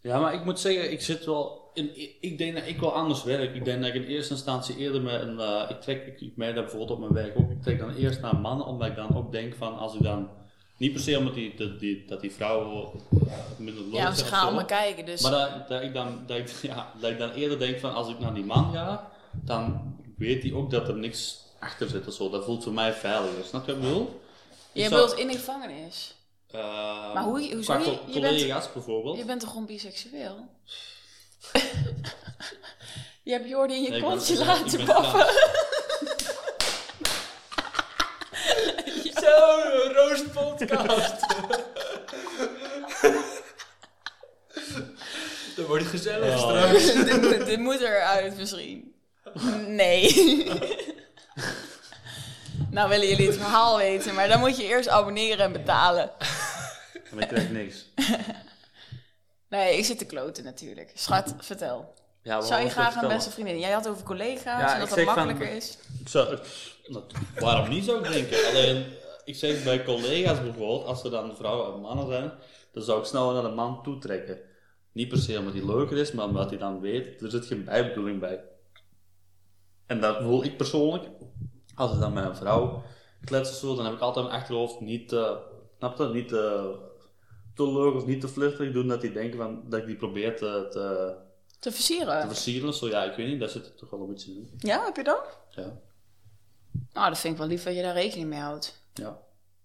Ja, maar ik moet zeggen, ik zit wel in, ik- ik denk dat ik wel anders werk. Ik denk dat ik in eerste instantie eerder met een, eh, ik trek, ik, ik merk dat bijvoorbeeld op mijn werk ook, ik trek dan eerst naar mannen, omdat ik dan ook denk van, als ik dan, niet per se omdat die, dat, die, dat die vrouwen minder leuk Ja, ze gaan allemaal kijken. Dus Maar dat, dat, ik dan, dat, ik, ja, dat ik dan eerder denk van, als ik naar die man ga, dan weet hij ook dat er niks achter zit of zo. Dat voelt voor mij veiliger. Snap je wat ik bedoel? zou- bedoelt in de gevangenis. Eh, Maar hoe- hoezo qua je- je bent- collega's bijvoorbeeld. Je bent toch gewoon biseksueel? je hebt Jordi in je Nee, kontje laten ik ben paffen. Zo, een roostpodcast. Dat wordt gezellig Oh. straks. dit, moet, dit moet eruit misschien. Nee. nou willen jullie het verhaal weten, maar dan moet je eerst abonneren en betalen. En ik krijg niks. Nee, ik zit te kloten natuurlijk. Schat, vertel. Ja, Zou je graag een beste vriendin? Jij had over collega's Ja, en dat van- makkelijker is. Dat- waarom niet zou ik denken? Alleen, ik zeg bij collega's bijvoorbeeld, als er dan vrouwen en mannen zijn, dan zou ik sneller naar de man toetrekken. Niet per se omdat hij leuker is, maar omdat hij dan weet, er zit geen bijbedoeling bij. En dat voel ik persoonlijk als ik dan met een vrouw klets of zo, dan heb ik altijd in mijn achterhoofd niet, eh snap je, niet eh, te leuk of niet te flirterig doen, dat die denken van, dat ik die probeer te, te, Te versieren. te versieren of zo. Ja, ik weet niet, daar zit er toch wel een beetje in. Ja, heb je dat? Ja. Nou, dat vind ik wel lief dat je daar rekening mee houdt. Ja.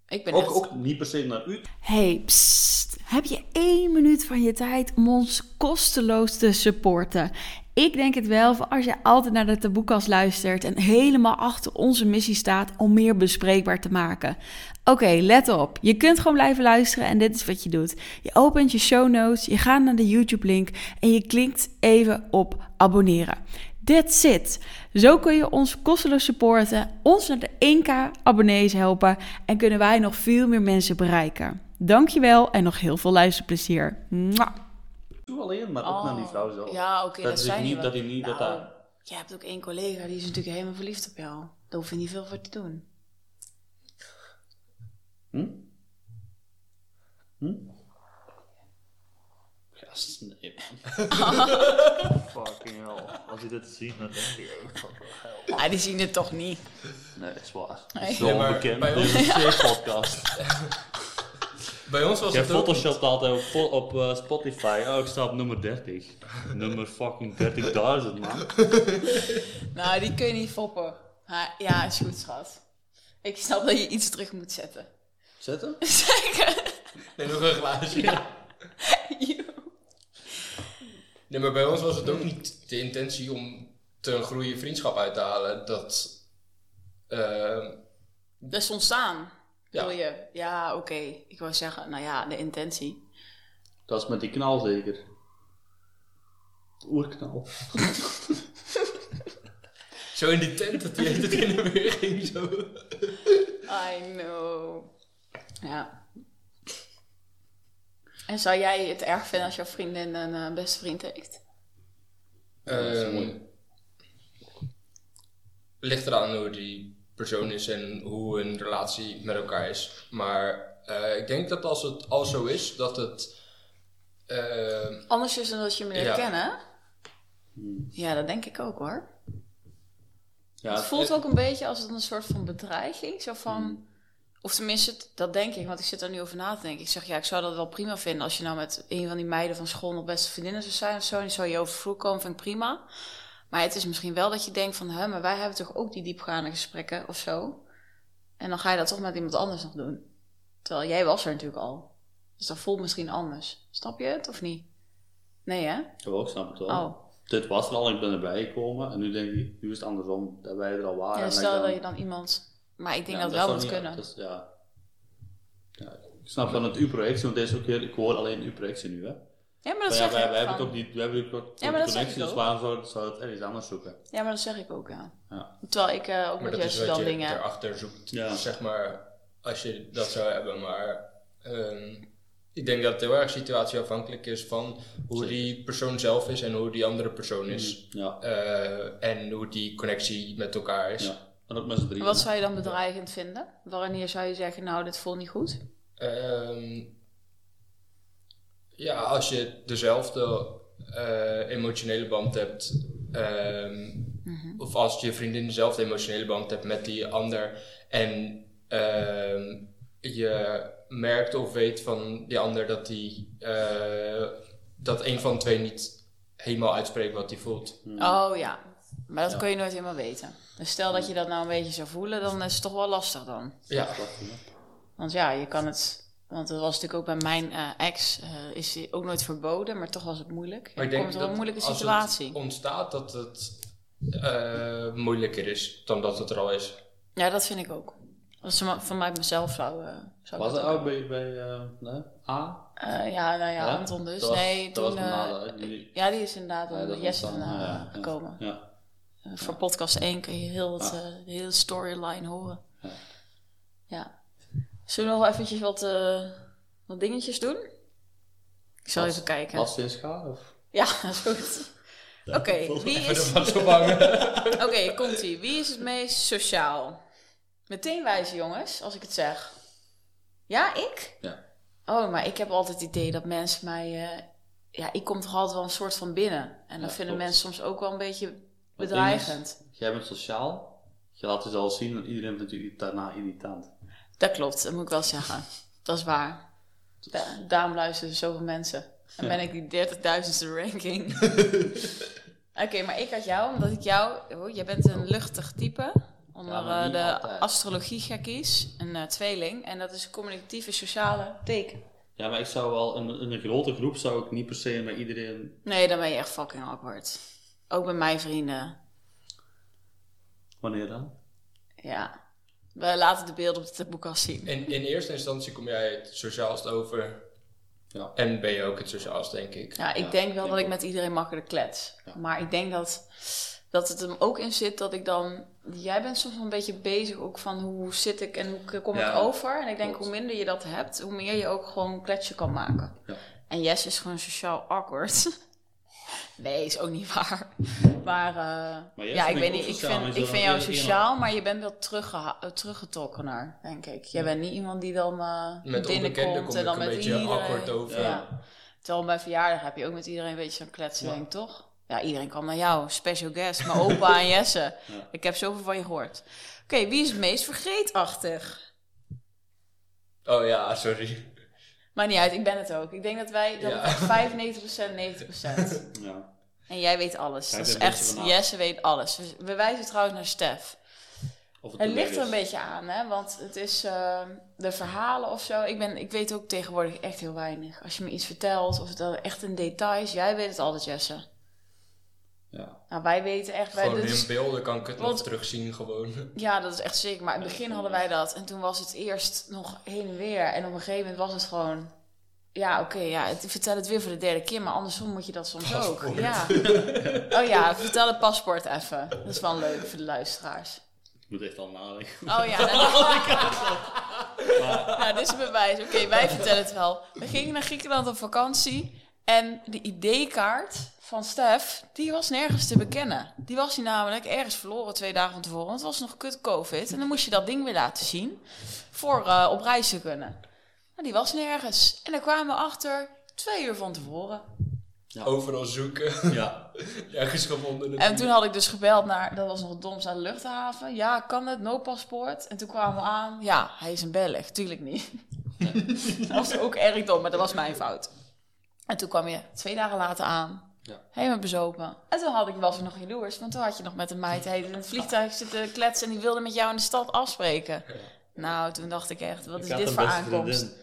Ik ben Ook, echt... ook niet per se naar u. Hey, psst. Heb je één minuut van je tijd om ons kosteloos te supporten? Ik denk het wel voor als je altijd naar de taboekast luistert en helemaal achter onze missie staat om meer bespreekbaar te maken. Oké, let op. Je kunt gewoon blijven luisteren en dit is wat je doet. Je opent je show notes, je gaat naar de YouTube link en je klikt even op abonneren. That's it. Zo kun je ons kosteloos supporten, ons naar de 1k abonnees helpen en kunnen wij nog veel meer mensen bereiken. Dankjewel en nog heel veel luisterplezier. Mwah. Doe alleen, maar ook naar die vrouw zelf. Oh. Ja, oké, Dat dat, is zijn niet- wel- dat hij niet- dat Nou, hij- Je hebt ook één collega, die is natuurlijk helemaal verliefd op jou. Daar hoef je niet veel voor te doen. Hm? Hm? Nee man. Fucking hell. Als je dit ziet, dan denk je echt van, hell. Ah, die zien het toch niet. Nee, is waar. Nee. Zo Nee, maar onbekend. bij Dit is een podcast. Bij ons was Jij het ook... photoshopt altijd op, op eh, Spotify. Oh, ik sta op nummer 30. Nummer fucking 30.000, man. Nou, die kun je niet foppen. Ja, is goed, schat. Ik snap dat je iets terug moet zetten. Zetten? Zeker. Nee, nog een glaasje. Nee, maar bij ons was het ook niet de intentie om te een goede vriendschap uit te halen. Dat... Dat is ontstaan. Ja. Wil je? Ja, oké. Ik wou zeggen, nou ja, de intentie. Dat is met die knal zeker. Oerknal. zo in die tent dat die het in en weer ging. Zo. I know. Ja. En zou jij het erg vinden als jouw vriendin een eh, beste vriend heeft? dat is Ehm, mooi. ligt eraan hoe die persoon is en hoe een relatie met elkaar is. Maar eh, ik denk dat als het al zo is, dat het... eh, Anders is dan dat je me leert Ja. kennen? Ja, dat denk ik ook hoor. Ja, Het voelt ook een beetje als het een soort van bedreiging. Zo van, Hmm. Of tenminste, dat denk ik, want ik zit er nu over na te denken. Ik zeg, ja, ik zou dat wel prima vinden als je nou met een van die meiden van school nog beste vriendinnen zou zijn of zo. En die zou je over vloer komen, vind ik prima. Maar het is misschien wel dat je denkt van, hè, maar wij hebben toch ook die diepgaande gesprekken of zo. En dan ga je dat toch met iemand anders nog doen. Terwijl jij was er natuurlijk al. Dus dat voelt misschien anders. Snap je het of niet? Nee hè? Ja, ik snap het wel. Oh. Dit was er al, ik ben erbij gekomen. En nu denk ik, nu is het andersom. Dat wij er al waren. Ja, stel dat je dan iemand... Maar ik denk Ja, dat het wel moet kunnen. dat is- ja. ja. Ik snap van het U-projectie, want deze is ook heel, ik hoor alleen U-projectie nu, hè. Ja, maar dat Maar ja, zeg wij, ik wij hebben van- toch die, wij hebben ook Ja, maar dat zeg connectie, dus ook. waarom zou, zou het ergens anders zoeken? Ja, maar dat zeg ik ook, ja. Ja. Terwijl ik eh, ook Maar met dat wat dan je dingen heb. erachter zoekt, Ja. zeg maar, als je dat zou hebben. Maar ehm, ik denk dat het heel erg situatieafhankelijk is van hoe die persoon zelf is en hoe die andere persoon is. Ja, Eh, en hoe die connectie met elkaar is. ja. En ook met z'n drieën. Wat zou je dan bedreigend vinden? Wanneer zou je zeggen, nou, dit voelt niet goed? Ehm, ja, als je dezelfde eh, emotionele band hebt, ehm, of als je vriendin dezelfde emotionele band hebt met die ander en ehm, je merkt of weet van die ander dat die eh, dat een van de twee niet helemaal uitspreekt wat hij voelt. Oh ja, maar dat Ja. kun je nooit helemaal weten. Dus stel dat je dat nou een beetje zou voelen, dan is het toch wel lastig dan. Ja, Want ja, je kan het... Want dat was natuurlijk ook bij mijn eh, ex, eh, is ook nooit verboden, maar toch was het moeilijk. maar ik denk komt wel dat een moeilijke als situatie. het ontstaat dat het eh, moeilijker is dan dat het er al is. Ja, dat vind ik ook. Als ze van mij mezelf zou, eh zou Was dat ook bij, bij eh, nee? A? Eh, ja, nou ja, Ja? Anton dus. Dat was- nee, dat toen... ja, die is inderdaad Ja, Jesse gekomen. Ja. Eh, voor podcast 1 kun je heel het, Ja. eh, de hele storyline horen. Ja. Ja. Zullen we nog eventjes wat, eh, wat dingetjes doen? Ik zal Was- even kijken. Was sinds gaan? Of? Ja, dat is goed. Oké, wie is... ervan zo bang. Oké, komt-ie. Wie is het meest sociaal? Meteen wijzen, jongens, als ik het zeg. Ja, ik? Ja. Oh, maar ik heb altijd het idee dat mensen mij... eh, ja, ik kom toch altijd wel een soort van binnen. En dat Ja, vinden klopt. mensen soms ook wel een beetje Het bedreigend. is, Jij bent sociaal. je laat het al zien en iedereen vindt u daarna irritant. Dat klopt, dat moet ik wel zeggen. Dat is waar. Da- daarom luisteren zoveel mensen. En ben ik die 30.000ste ranking. Oké, maar ik had jou, omdat ik jou... Oh, jij bent een luchtig type. Onder Ja, eh, de altijd. astrologie-gekkies. Een eh, tweeling. En dat is een communicatieve sociale teken. Ja, maar ik zou wel, in, in een grote groep zou ik niet per se met iedereen... Nee, dan ben je echt fucking awkward. Ook met mijn vrienden. Wanneer dan? Ja. We laten de beelden op de boekkast zien. In, in eerste instantie kom jij het sociaalst over. Ja. En ben je ook het sociaalst, denk ik. Ja, ik Ja, denk wel dat ik met iedereen makkelijk klets. Ja. Maar ik denk dat, dat het hem ook in zit dat ik dan... Jij bent soms wel een beetje bezig ook van hoe zit ik en hoe kom ik over. En ik denk klopt. hoe minder je dat hebt, hoe meer je ook gewoon kletsje kan maken. Ja. En Jess is gewoon sociaal awkward. nee, is ook niet waar. Maar, eh, Maar ja, ik weet niet. Ik vind, ik vind jou sociaal, maar je bent wel teruggeha- eh, teruggetrokkener, denk ik. Jij bent niet iemand die dan eh Met binnenkomt kom en dan een met beetje iedereen... awkward over. Ja. Terwijl bij verjaardag heb je ook met iedereen een beetje zo'n kletsen, Ja. denk ik, toch? Ja, iedereen kwam naar jou. Special guest. Mijn opa en Jesse. Ja. Ik heb zoveel van je gehoord. Oké, wie is het meest vergeetachtig? Oh ja, sorry. Maar niet uit, ik ben het ook. Ik denk dat wij dat Ja. het echt 95%, 90%. Ja. En jij weet alles. Dat is echt. Jesse weet alles. We, we wijzen trouwens naar Stef. Het te ligt er een beetje aan, hè? Want het is eh, de verhalen of zo. Ik, ben, ik weet ook tegenwoordig echt heel weinig. Als je me iets vertelt, of het echt in details. Jij weet het altijd, Jesse. Ja. Nou, wij weten echt. Wij, Gewoon dit is- in beelden kan ik het Want- nog terugzien gewoon. ja, dat is echt zeker. Maar in het begin hadden wij dat. En toen was het eerst nog heen en weer. En op een gegeven moment was het gewoon... Ja, oké, ja, het, vertel het weer voor de derde keer. Maar andersom moet je dat soms ook. Ja. Oh ja, vertel het paspoort even. Dat is wel leuk voor de luisteraars. Ik moet echt al nadenken. Oh ja, nou, dit is een bewijs. Oké, wij vertellen het wel. We gingen naar Griekenland op vakantie. En de ID-kaart van Stef, die was nergens te bekennen. Die was hij namelijk ergens verloren twee dagen van tevoren. Want het was nog kut COVID. En dan moest je dat ding weer laten zien. Voor eh, op reis te kunnen. Maar die was nergens. En daar kwamen we achter twee uur van tevoren. Overal zoeken. Ja. Ergens gevonden. En toen had ik dus gebeld naar, dat was nog het domst, naar de luchthaven. Ja, kan het? No paspoort. En toen kwamen we aan. Ja, hij is een Belg. Tuurlijk niet. dat was ook erg dom, maar dat was mijn fout. En toen kwam je twee dagen later aan. Ja. Helemaal bezopen. En toen had ik, was er nog jaloers, want toen had je nog met een meid heet in het vliegtuig zitten kletsen en die wilde met jou in de stad afspreken. Nou, toen dacht ik echt, wat is Ik dit voor aankomst? vriendin.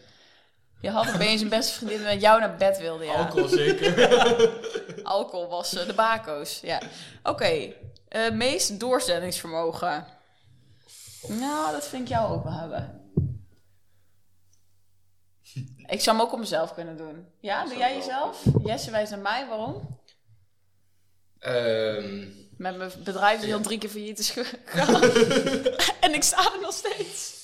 Je had opeens een beste vriendin met jou naar bed wilde, ja. Alcohol zeker. Alcohol was eh, de bako's, ja. Oké, eh, meest doorzettingsvermogen. Nou, dat vind ik jou ook wel hebben. Ik zou hem ook op mezelf kunnen doen. Ja, doe jij jezelf? Jesse wijst naar mij, waarom? Ehm, Met mijn bedrijf die al drie keer failliet is gegaan. en ik sta er nog steeds.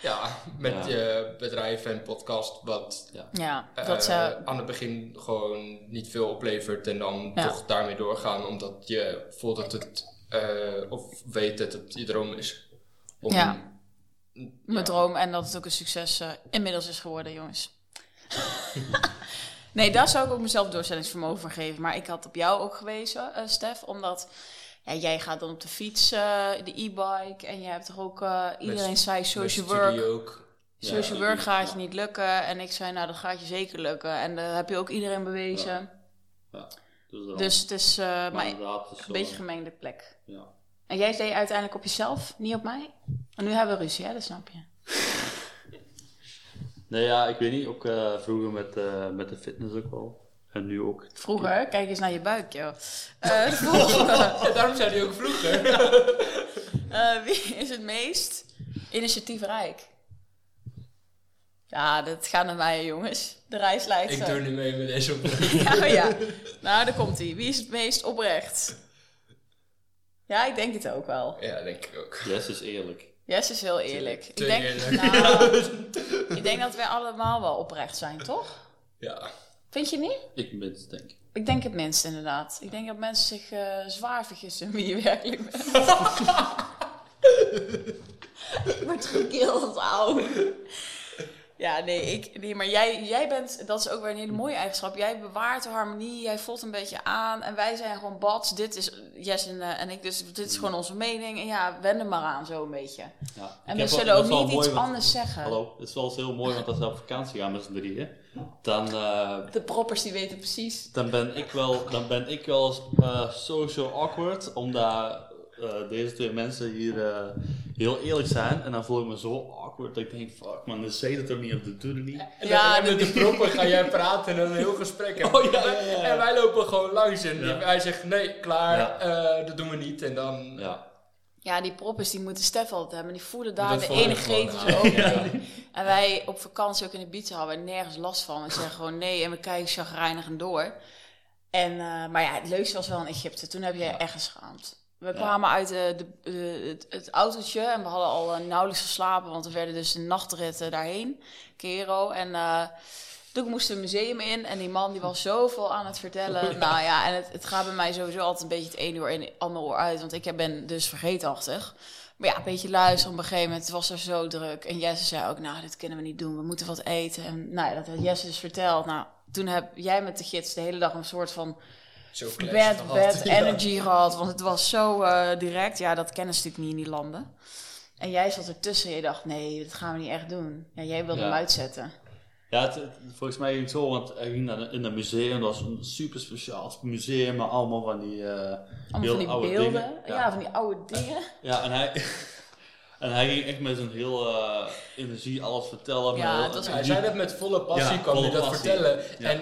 ja, met Ja. je bedrijf en podcast wat Ja, eh, dat zou... aan het begin gewoon niet veel oplevert en dan Ja. toch daarmee doorgaan omdat je voelt dat het eh, of weet dat het je droom is. Om, Ja. Ja. Mijn droom en dat het ook een succes eh, inmiddels is geworden, jongens. nee, daar zou ik ook mezelf doorzettingsvermogen voor geven. Maar ik had op jou ook gewezen, eh, Stef, omdat ja, jij gaat dan op de fiets, eh, de e-bike. En je hebt toch ook, eh, iedereen zei social work. ook. Social Ja, work gaat je ja. niet lukken. En ik zei, nou dat gaat je zeker lukken. En dat heb je ook iedereen bewezen. Ja. Dus. Dus het is Maar een beetje gemengde plek. Ja. En jij deed uiteindelijk op jezelf, niet op mij. En nu hebben we ruzie, hè? dat snap je. Nee, ja, ik weet niet. Ook eh, vroeger met, eh, met de fitness ook wel. En nu ook. Vroeger, kijk eens naar je buik, joh. Eh. Ja, daarom zei hij ook vroeger. Eh, wie is het meest initiatiefrijk? Ja, dat gaat naar mij, jongens. De reis leidt ik zo. doe nu mee met deze opdracht. Ja, oh ja. Nou, daar komt hij. Wie is het meest oprecht? Ja, ik denk het ook wel. Ja, denk ik ook. Yes is eerlijk. Yes is heel eerlijk. Te ik, denk, eerlijk. Nou, ik denk dat wij allemaal wel oprecht zijn, toch? Ja. Vind je niet? Ik minst, denk ik. Ik denk het minst, inderdaad. Ik denk dat mensen zich eh, zwaar vergissen wie je werkelijk bent. ik word gekild, ouwe. Ja, nee, ik, nee maar jij, jij bent, dat is ook weer een hele mooie eigenschap. Jij bewaart de harmonie, jij voelt een beetje aan. En wij zijn gewoon bats. Dit is, Jess en, eh, en ik, dus dit is gewoon onze mening. En ja, wend er maar aan, zo een beetje. Ja. En we zullen ook niet iets anders zeggen. Hallo, het is wel eens heel mooi, want als we op vakantie gaan met z'n drieën, dan, eh, De proppers die weten precies. dan ben ik wel, dan ben ik wel eh, social awkward, omdat eh, deze twee mensen hier eh, heel eerlijk zijn. En dan voel ik me zo awkward dat ik denk, fuck man, dus zei het toch niet of dat doet het niet. En Ja, dan, en met de proppen ga jij praten en een heel gesprek. En, Oh, ja, ja, ja. en wij lopen gewoon langs en Ja. hij zegt nee, klaar, Ja. eh, dat doen we niet. En dan... Ja. Ja, die proppers die moeten Stef altijd hebben. Die voelen daar Dat de energetische opening. En wij op vakantie ook in de beach hadden we nergens last van. We zeggen gewoon nee en we kijken chagrijnig en door. En, eh, maar ja, het leukste was wel in Egypte. Toen heb je je echt geschaamd. We kwamen uit eh, de, de- het, het autootje en we hadden al eh, nauwelijks geslapen. Want we werden dus een nachtrit eh, daarheen, Kero. En eh, toen moesten we het museum in en die man die was zoveel aan het vertellen. Nou ja, en het, het gaat bij mij sowieso altijd een beetje het ene oor in, het andere oor uit. Want ik ben dus vergeetachtig. Maar ja, een beetje luisteren op een gegeven moment. Het was er zo druk. En Jesse zei ook, nou, dit kunnen we niet doen. We moeten wat eten. En nou ja, dat had Jesse dus verteld. Nou, toen heb jij met de gids de hele dag een soort van Zo bad, gehad. bad Ja. energy gehad. Want het was zo eh, direct. Ja, dat kennen ze natuurlijk niet in die landen. En jij zat ertussen en je dacht, nee, dat gaan we niet echt doen. Ja, jij wilde Ja. hem uitzetten. Ja, het, het- volgens mij ging het zo, want hij ging naar, in een museum, dat was een super speciaal museum, met allemaal van die eh, Allemaal heel van die oude beelden. dingen. Ja. van die oude dingen. Ja, en hij, en hij ging echt met zijn heel eh, energie alles vertellen. Ja, maar het was- Ja, hij zei dat met volle passie, Ja, kwam hij volle dat passie. vertellen. Ja. En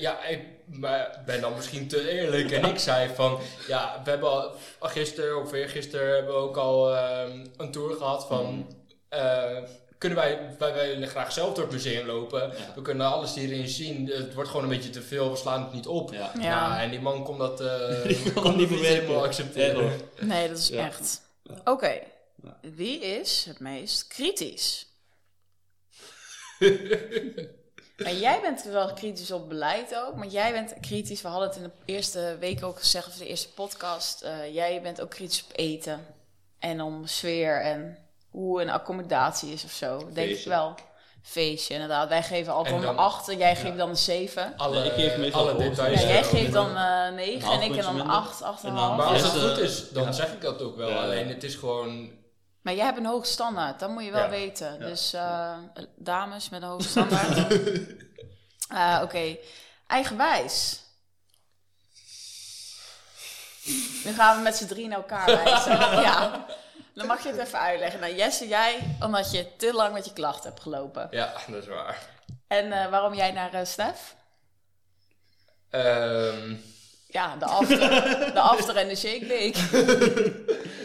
ja, ik maar ben dan misschien te eerlijk. En ik zei van, ja, we hebben al, gisteren of eergisteren hebben we ook al ehm, een tour gehad van... Mhm. eh, kunnen wij, wij willen graag zelf door het museum lopen. Ja. We kunnen alles hierin zien. Het wordt gewoon een beetje te veel, we slaan het niet op. Ja. Ja. Ja, en die man kon dat eh Die kon kon niet helemaal accepteren. Ja, Nee, dat is Ja. echt. Oké. Ja. Wie is het meest kritisch? en jij bent wel kritisch op beleid ook, maar jij bent kritisch. We hadden het in de eerste week ook gezegd, of de eerste podcast. eh, jij bent ook kritisch op eten en om sfeer en hoe een accommodatie is of zo. Denk ik wel. Feestje, inderdaad. Wij geven altijd En een dan- 8 en jij geeft dan een 7. Alle, Nee, ik geef meestal alle details. Ja, jij geeft dan een- eh 9 een en ik en dan puntje 8, 8,5. En dan- Maar als het goed is, dan ja. zeg ik dat ook wel. Alleen het is gewoon... Maar jij hebt een hoge standaard, dat moet je wel Ja. weten. Ja. Dus eh, dames met een hoge standaard. Eh, Oké, eigenwijs. Nu gaan we met z'n drie naar elkaar wijzen. ja, dan mag je het even uitleggen. Nou, Jesse, jij, omdat je te lang met je klacht hebt gelopen. Ja, dat is waar. En eh, waarom jij naar Stef? Ehm, Ja, de after, de after en de shake week.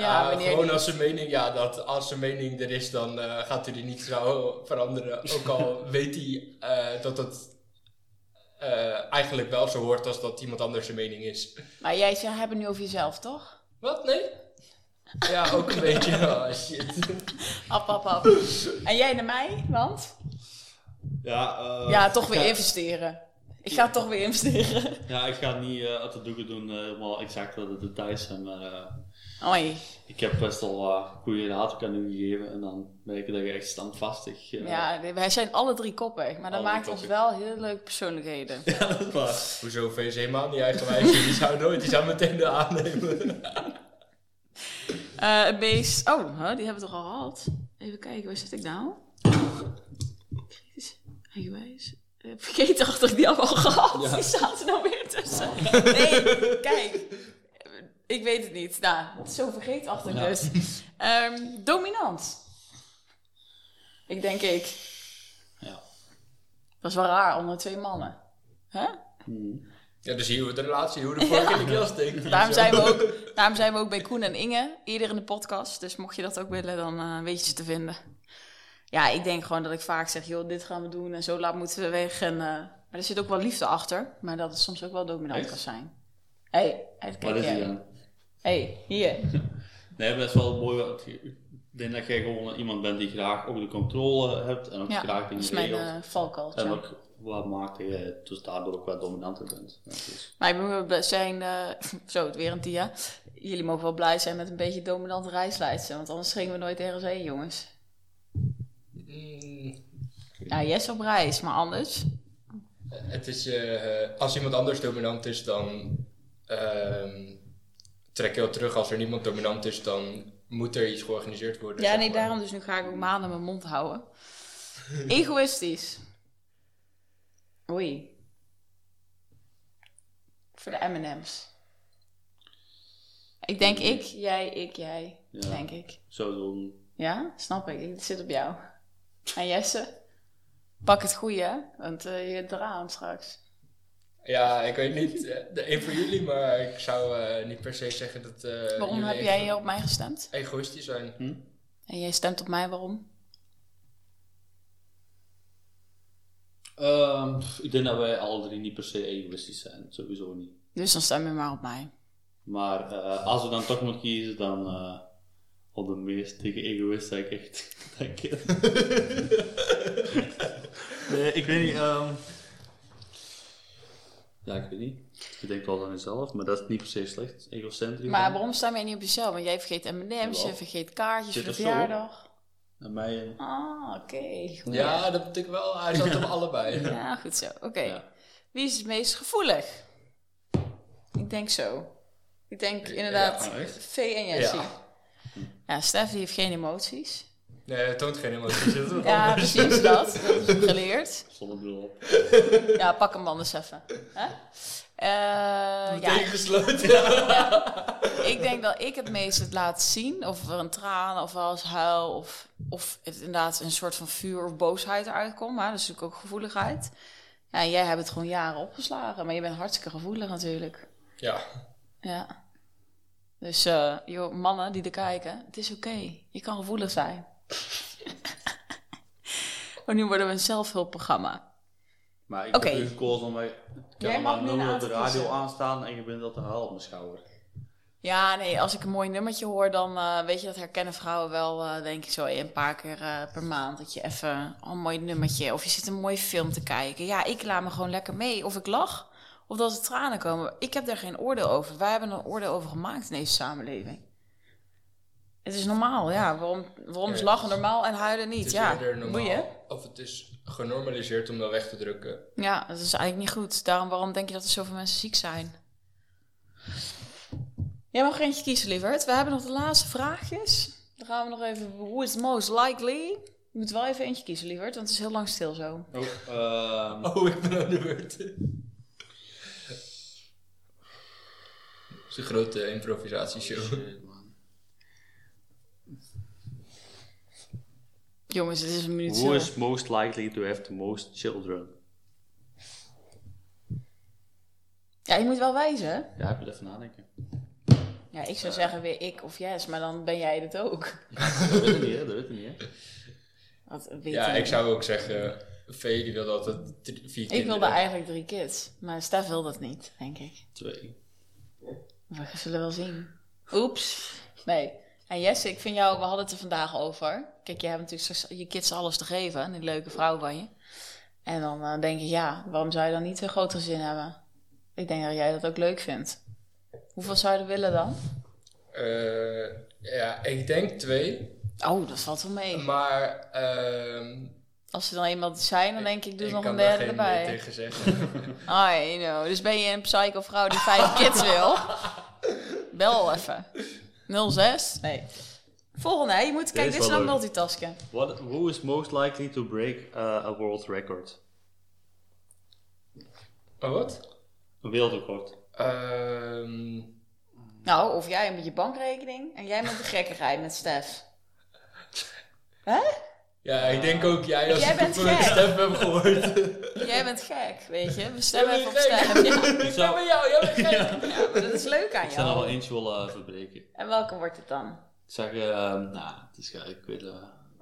ja, gewoon als zijn mening, ja, dat als zijn mening er is, dan eh, gaat hij die niet zo veranderen. Ook al weet hij eh, dat het eh, eigenlijk wel zo hoort als dat iemand anders zijn mening is. Maar jij zegt, hebben het nu over jezelf, toch? Wat? Nee? Ja, ook een beetje. Oh, shit. Ap, ap, ap. En jij naar mij, want? Ja, eh, Ja, toch weer investeren. Ik ga toch weer investeren. Ja, ik ga niet eh uit de doeken doen, eh, helemaal exact wat de details zijn, maar eh, Oei. ik heb best wel uh, goede raad aan u gegeven en dan merk je dat je echt standvastig... eh, Ja, wij zijn alle drie koppig, maar dat maakt ons wel heel leuke persoonlijkheden. ja, dat is waar. Hoezo VC helemaal niet eigenwijs? Die zou nooit, die zou meteen de aannemen. Eh, het meest... Oh, huh, die hebben we toch al gehad? Even kijken, waar zit ik nou? Kritisch, eigenwijs. Eh, Vergeetachtig, die hebben we al gehad. Ja. Die er nou weer tussen. Nee, kijk. Ik weet het niet. Nou, het is zo vergeetachtig Ja. dus. Ehm, dominant. Ik denk ik. Ja. Dat is wel raar onder twee mannen. Hè? Hmm. Ja, dus hier hoe de relatie, hoe de vork in de keel steekt. Daarom zijn, we ook, daarom zijn we ook bij Koen en Inge eerder in de podcast. Dus mocht je dat ook willen, dan eh, weet je ze te vinden. Ja, ik denk gewoon dat ik vaak zeg, joh, dit gaan we doen en zo laat moeten we weg. En, eh, maar er zit ook wel liefde achter, maar dat het soms ook wel dominant Echt? kan zijn. Hé, hey, kijk Wat is die dan? Hey, hier. Nee, dat is wel mooi. want Ik denk dat jij gewoon iemand bent die graag ook de controle hebt en ook Ja, graag dat dingen is mijn regelt. eh valkuiltje. en ook wat maakt dat je dus daardoor ook wat dominanter bent. Ja, dus. Maar blij zijn, eh, zo, het weer een dia. Jullie mogen wel blij zijn met een beetje dominante reisleidster, want anders gingen we nooit ergens heen, jongens. Mm, Ja, yes op reis, maar anders. Het is, eh, als iemand anders dominant is, dan ehm, trek je wel terug. Als er niemand dominant is, dan moet er iets georganiseerd worden. Ja, zeg nee, maar. daarom dus nu ga ik ook maanden mijn mond houden. Egoïstisch. Oei. Voor de M&M's. Ik denk ik, jij, ik, jij. Ja. Denk ik. Zo doen. Ja, snap ik. Het zit op jou. En Jesse? Pak het goede, hè? want eh, je hebt eraan straks. Ja, ik weet niet, eh, de een van jullie, maar ik zou eh, niet per se zeggen dat. eh, Waarom heb jij ego- op mij gestemd? egoïstisch zijn? En jij stemt op mij, waarom? Ehm, ik denk dat wij alle drie niet per se egoïstisch zijn. Sowieso niet. Dus dan stem je maar op mij. Maar eh, als we dan toch moeten kiezen, dan eh, op de meest dikke egoïst ik echt. Denk ik. nee, ik weet niet. ehm, Ja, ik weet niet. Je denkt wel aan jezelf, maar dat is niet per se slecht. Egocentrisch. Maar waarom stem jij niet op jezelf? Want jij vergeet M&M's, je vergeet kaartjes voor op? verjaardag. En mij en- Ah, oké. Ja, dat betekent wel, hij zat op allebei. Ja, goed zo. Oké. Ja. Wie is het meest gevoelig? Ik denk zo. Ik denk inderdaad Ja? V en Jessie. Ja. Ja. Stef die heeft geen emoties. Nee, het toont geen wat Ja, anders. precies dat. Dat is geleerd. zonnebril op. Ja, pak hem anders even. Hè? Eh, ja, gesloten. ik denk dat ik het meest het laat zien. Of er een traan of wel eens huil. Of, of het inderdaad een soort van vuur of boosheid eruit komt. Maar dat is natuurlijk ook gevoeligheid. Ja, en jij hebt het gewoon jaren opgeslagen. Maar je bent hartstikke gevoelig natuurlijk. Ja. Ja. Dus eh, joh, mannen die er kijken, het is oké. Je kan gevoelig zijn. Maar nu worden we een zelfhulpprogramma. Maar ik heb nu gekozen om mij. Maar nummer op de radio aanstaan en je bent dat te huilen op mijn schouder. Ja, nee, als ik een mooi nummertje hoor, dan eh, weet je dat herkennen vrouwen wel, eh, denk ik zo een paar keer eh, per maand. Dat je even oh, een mooi nummertje, of je zit een mooie film te kijken. Ja, ik laat me gewoon lekker mee. Of ik lach, of dat er tranen komen. Ik heb daar geen oordeel over. Wij hebben een oordeel over gemaakt in deze samenleving. Het is normaal, ja. Waarom, waarom is lachen normaal en huilen Het niet? is Ja, normaal. boeien. Of het is genormaliseerd om dat weg te drukken. Ja, dat is eigenlijk niet goed. Daarom, waarom denk je dat er zoveel mensen ziek zijn? Jij mag er eentje kiezen, lieverd. We hebben nog de laatste vraagjes. Dan gaan we nog even... Who is most likely? Je moet wel even eentje kiezen, lieverd, want het is heel lang stil zo. Oh, ehm, Oh, ik ben aan de beurt. Het is een grote improvisatieshow. shit, man. Jongens, het is een minuut Who is most likely to have the most children? Ja, je moet wel wijzen. Ja, ik moet even nadenken. Ja, ik zou zeggen weer ik of yes, maar dan ben jij het ook. Dat weet ik niet, hè? Dat weet ik niet, hè? Ja, ik zou ook zeggen, Vee die wil altijd drie- vier kinderen. Ik wilde eigenlijk drie kids, maar Stef wil dat niet, denk ik. Twee. We zullen wel zien. Oeps. Nee. En Jesse, ik vind jou, we hadden het er vandaag over. Kijk, jij hebt natuurlijk je kids alles te geven, die leuke vrouw van je. En dan eh, denk ik, ja, waarom zou je dan niet een groot gezin hebben? Ik denk dat jij dat ook leuk vindt. Hoeveel zou je er willen dan? Eh, ja, ik denk twee. Oh, dat valt wel mee. Maar ehm Als ze dan eenmaal zijn, dan denk ik, doe ik nog kan een derde erbij. nee tegen zeggen. I know. Dus ben je een psycho vrouw die vijf kids wil? Bel even. 06? Nee. Volgende, hè? Je moet, kijk, is dit is wel nou multitasken. What, who is most likely to break uh, a world record? oh, wat? Een wereldrecord. Ehm Nou, of jij met je bankrekening en jij met de gekkigheid met Stef. Hè? Ja, ik denk ook jij als Jij ik van stem heb gehoord. Jij bent gek, weet je. We stemmen even op gek. Ja. Ik ben bij jou, jij bent gek. ja, maar dat is leuk aan Ik zou er wel jou. eentje willen uh, verbreken. En welke wordt het dan? Ik zeg, uh, nou, het is, ja, ik weet uh,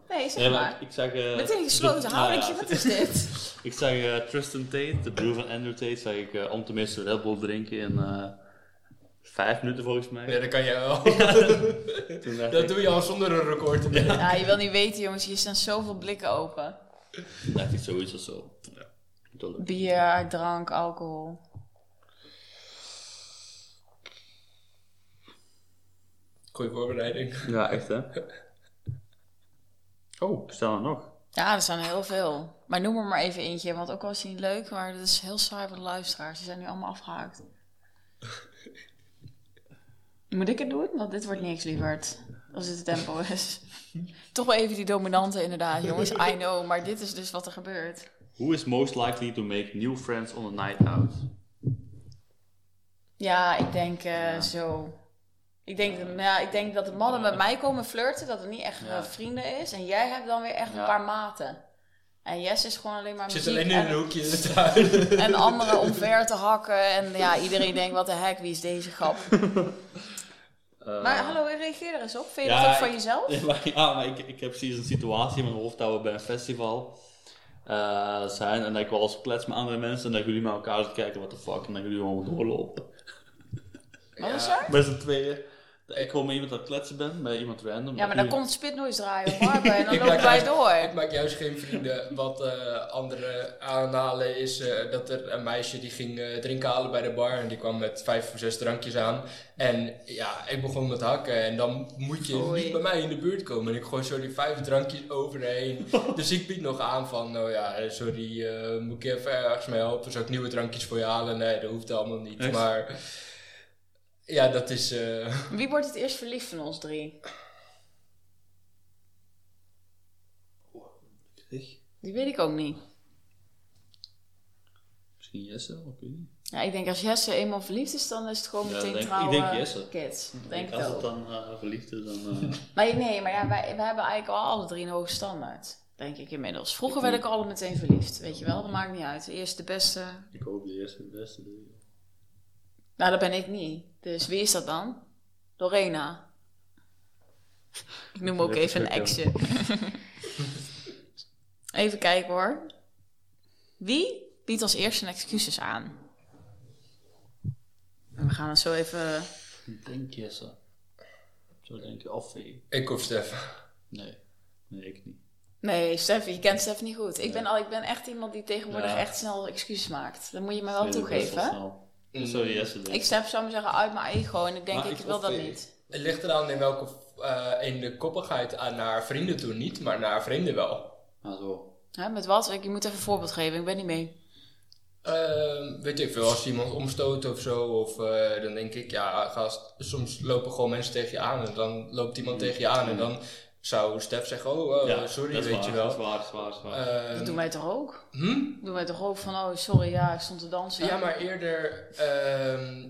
Nee, zeg nee, maar. maar ik, ik zeg... Uh, Meteen gesloten houding, nou ja, wat is dit? Ik zeg uh, Tristan Tate, de broer van Andrew Tate, zeg ik uh, om tenminste Red Bull drinken in uh, vijf minuten volgens mij. Ja, dat kan jij wel. Dat doe je al zonder een record te nemen. Ja, je wil niet weten, jongens. Hier staan zoveel blikken open. dacht ik zoiets of zo. Ja. Bier, drank, alcohol. Goeie voorbereiding. Ja, echt hè. Oh, staan er nog. Ja, er zijn er heel veel. Maar noem er maar even eentje, want ook al is die niet leuk, maar dat is heel saai voor de luisteraars. Die zijn nu allemaal afgehaakt. Moet ik het doen? Want dit wordt niks, lieverd. Als dit het tempo is. Toch wel even die dominante inderdaad, jongens. I know, maar dit is dus wat er gebeurt. Who is most likely to make new friends on a night out? Ja, ik denk eh, zo. Ik denk, nou ja, ik denk dat de mannen met mij komen flirten, dat het niet echt Ja. vrienden is. En jij hebt dan weer echt Ja. een paar maten. En Jess is gewoon alleen maar muziek zit alleen in en, een hoekje in de tuin. en anderen omver te hakken. En ja, iedereen denkt, wat de heck, wie is deze grap? Eh, Maar hallo, reageer er eens op. Vind je Ja, dat ook van ik- jezelf? Ja, maar, ja, maar ik, ik heb precies een situatie in mijn hoofd dat we bij een festival eh, zijn en dat ik wel eens klets met andere mensen en dat jullie met elkaar zitten kijken, what the fuck, en dat jullie gewoon doorlopen. Wat is er? Met z'n tweeën. Dat ik gewoon met iemand aan het kletsen ben, met iemand random. Ja, maar dan komt Spitnoise draaien op Marben en dan Ik lopen wij juist- door. Ik maak juist geen vrienden. Wat eh anderen aanhalen is eh, dat er een meisje die ging eh, drinken halen bij de bar. En die kwam met vijf of zes drankjes aan. En ja, ik begon met hakken. En dan moet je Oei. niet bij mij in de buurt komen. En ik gooi zo die vijf drankjes overheen. dus ik bied nog aan van, nou ja, sorry, eh, moet ik even ergens mee helpen? Zou ik nieuwe drankjes voor je halen? Nee, dat hoeft allemaal niet. Echt? Maar ja, dat is... eh, Wie wordt het eerst verliefd van ons drie? Die weet ik ook niet. Misschien Jesse, ik weet niet. Ja, ik denk als Jesse eenmaal verliefd is, dan is het gewoon Ja, meteen denk- ik trouwen. denk Jesse. Kids. Ik Denk als ik het dan eh, verliefd is, dan... eh, Maar nee, maar ja, wij, wij hebben eigenlijk al alle drie een hoge standaard. Denk ik inmiddels. Vroeger Ik werd ik al meteen verliefd. Weet je wel, dat maakt niet uit. Eerst de beste. ik hoop de eerste de beste. Nou, dat ben ik niet. Dus wie is dat dan? Lorena. Ik noem ook even een exje. even kijken hoor. Wie biedt als eerste een excuses aan? En we gaan het zo even... Ik denk Jesse. Zo denk ik, of ik of Stef. Nee, nee, ik niet. Nee, Steffi, je kent Steffi niet goed. Ik ben, al, ik ben echt iemand die tegenwoordig Ja. echt snel excuses maakt. Dat moet je me wel Nee, dat is best toegeven. Sorry Jesse. denk Ik step, zou maar zeggen, uit mijn ego. En ik denk, Maar ik ik- wil dat niet. Het ligt eraan in welke eh, in de koppigheid aan naar vrienden toe niet, maar naar vrienden wel. Ah, zo. Hè, met wat? Ik, je moet even een voorbeeld geven. Ik ben niet mee. Ehm, weet ik veel, als iemand omstoot of zo, of eh, dan denk ik, ja, gast, soms lopen gewoon mensen tegen je aan en dan loopt iemand tegen je aan en dan zou Stef zeggen, oh, oh, ja, sorry, weet waar, je Dat is wel. waar, dat is waar, dat is waar. Ehm, Dat doen wij toch ook? hm? Doen wij toch ook van, oh sorry, ja, ik stond te dansen. Ja, maar eerder, ehm,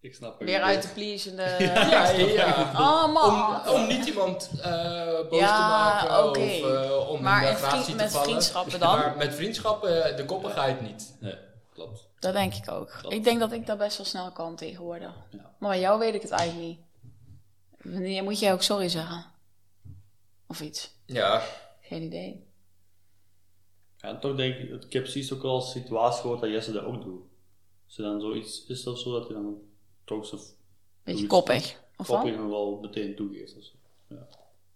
ik snap het. Weer uit de pleasende... ja, ja. Oh man! Om, om niet iemand eh, boos Ja, te maken of eh, om maar in de gratie te met vallen. vriendschappen dan? Maar met vriendschappen de koppigheid niet. Nee, klopt. Dat denk ik ook. Klopt. Ik denk dat ik dat best wel snel kan tegenwoordig. Ja. Maar bij jou weet ik het eigenlijk niet. Wanneer moet jij ook sorry zeggen? Of iets? Ja, Geen idee. Ja, en toch denk ik, ik heb precies ook wel een situatie gehoord dat Jesse dat ook doet. Als er dan zoiets is of zo, dat hij dan toch zijn Beetje koppig. Of kopping wat? hem wel meteen toegeeft. of zo. Ja.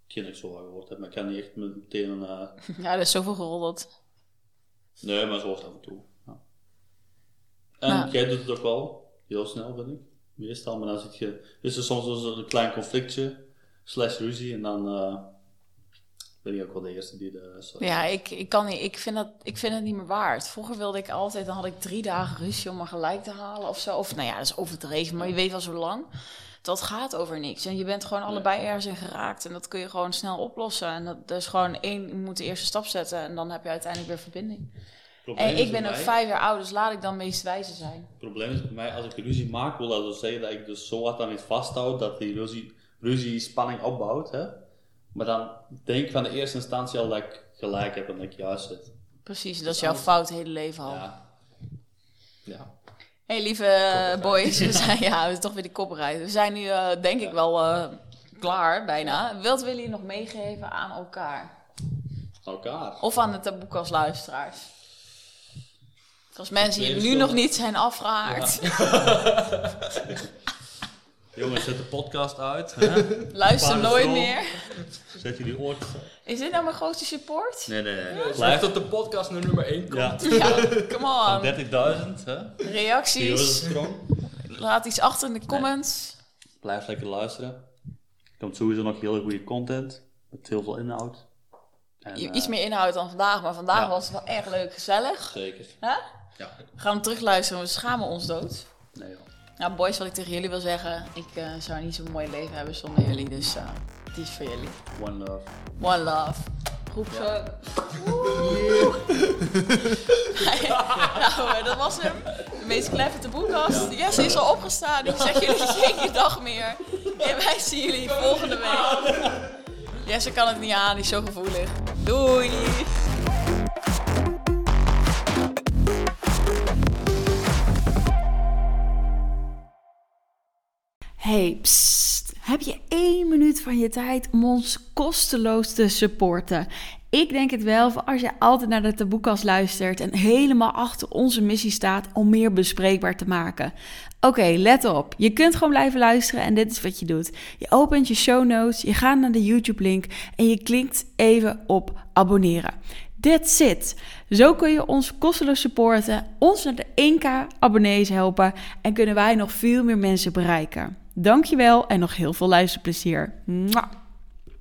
Hetgeen ik zo hard gehoord heb, maar ik kan niet echt met- meteen een... eh, Ja, er is zoveel geroddeld. Nee, maar zo hoort af en toe. Ja. En Ja. jij doet het ook wel, heel snel vind ik. Meestal, maar dan zit je, is er soms een klein conflictje, slash ruzie, en dan eh, ben ik ook wel de eerste die de... sorry. Ja, ik, ik kan niet. Ik vind, dat, ik vind het niet meer waard. Vroeger wilde ik altijd, dan had ik drie dagen ruzie om maar gelijk te halen of zo. Of nou ja, dat is overdreven, maar je weet wel zo lang. Dat gaat over niks. En je bent gewoon allebei ergens in geraakt. En dat kun je gewoon snel oplossen. En dat, dat is gewoon één, je moet de eerste stap zetten. En dan heb je uiteindelijk weer verbinding. Probleem En ik ben ook mij- vijf jaar oud, dus laat ik dan meest wijze zijn. Het probleem is bij mij, als ik ruzie maak, wil dat dus zeggen dat ik dus zo hard aan iets vasthoud dat die ruzie, ruzie spanning opbouwt. Hè? Maar dan denk ik van de eerste instantie al dat ik gelijk heb en dat ik juist zit. Precies, dat is jouw fout het hele leven al. Ja. Ja. Hey lieve eh, boys, we zijn ja, we zijn toch weer de kopperij. We zijn nu eh, denk ik wel eh, klaar, bijna. Wat willen jullie nog meegeven aan elkaar? Elkaar. Of aan de taboekas luisteraars? Als mensen hier nu nog niet zijn afgehaakt, zet de podcast uit. Hè? luister nooit stroom. meer. Zet jullie oortjes Is dit nou mijn grootste support? Nee, nee, nee. Blijf Blijf tot de podcast naar nummer 1 komt. Ja, Ja, come on. 30.000, hè? Reacties. Laat iets achter in de comments. Blijf lekker luisteren. Er komt sowieso nog hele goede content. Met heel veel inhoud. En, eh, Iets meer inhoud dan vandaag, maar vandaag ja. was het wel erg leuk, gezellig. Zeker. Hè? Ja. We gaan hem terugluisteren, we schamen ons dood. Nee, joh. Nou, boys, wat ik tegen jullie wil zeggen, ik eh, zou niet zo'n mooi leven hebben zonder jullie, dus eh het is voor jullie. One love. One love. Groep zo. nou, dat was hem. De meest clevere boekkast. Yes, is al opgestaan. Ik zeg jullie geen dag meer. En wij zien jullie volgende week. Jesse kan het niet aan, die is zo gevoelig. Doei! Hey. Heb je één minuut van je tijd om ons kosteloos te supporten? Ik denk het wel, voor als je altijd naar de taboekast luistert en helemaal achter onze missie staat om meer bespreekbaar te maken. Oké, let op. Je kunt gewoon blijven luisteren en dit is wat je doet. Je opent je show notes, je gaat naar de YouTube-link en je klikt even op abonneren. That's it. Zo kun je ons kosteloos supporten, ons naar de 1k abonnees helpen en kunnen wij nog veel meer mensen bereiken. Dankjewel en nog heel veel luisterplezier.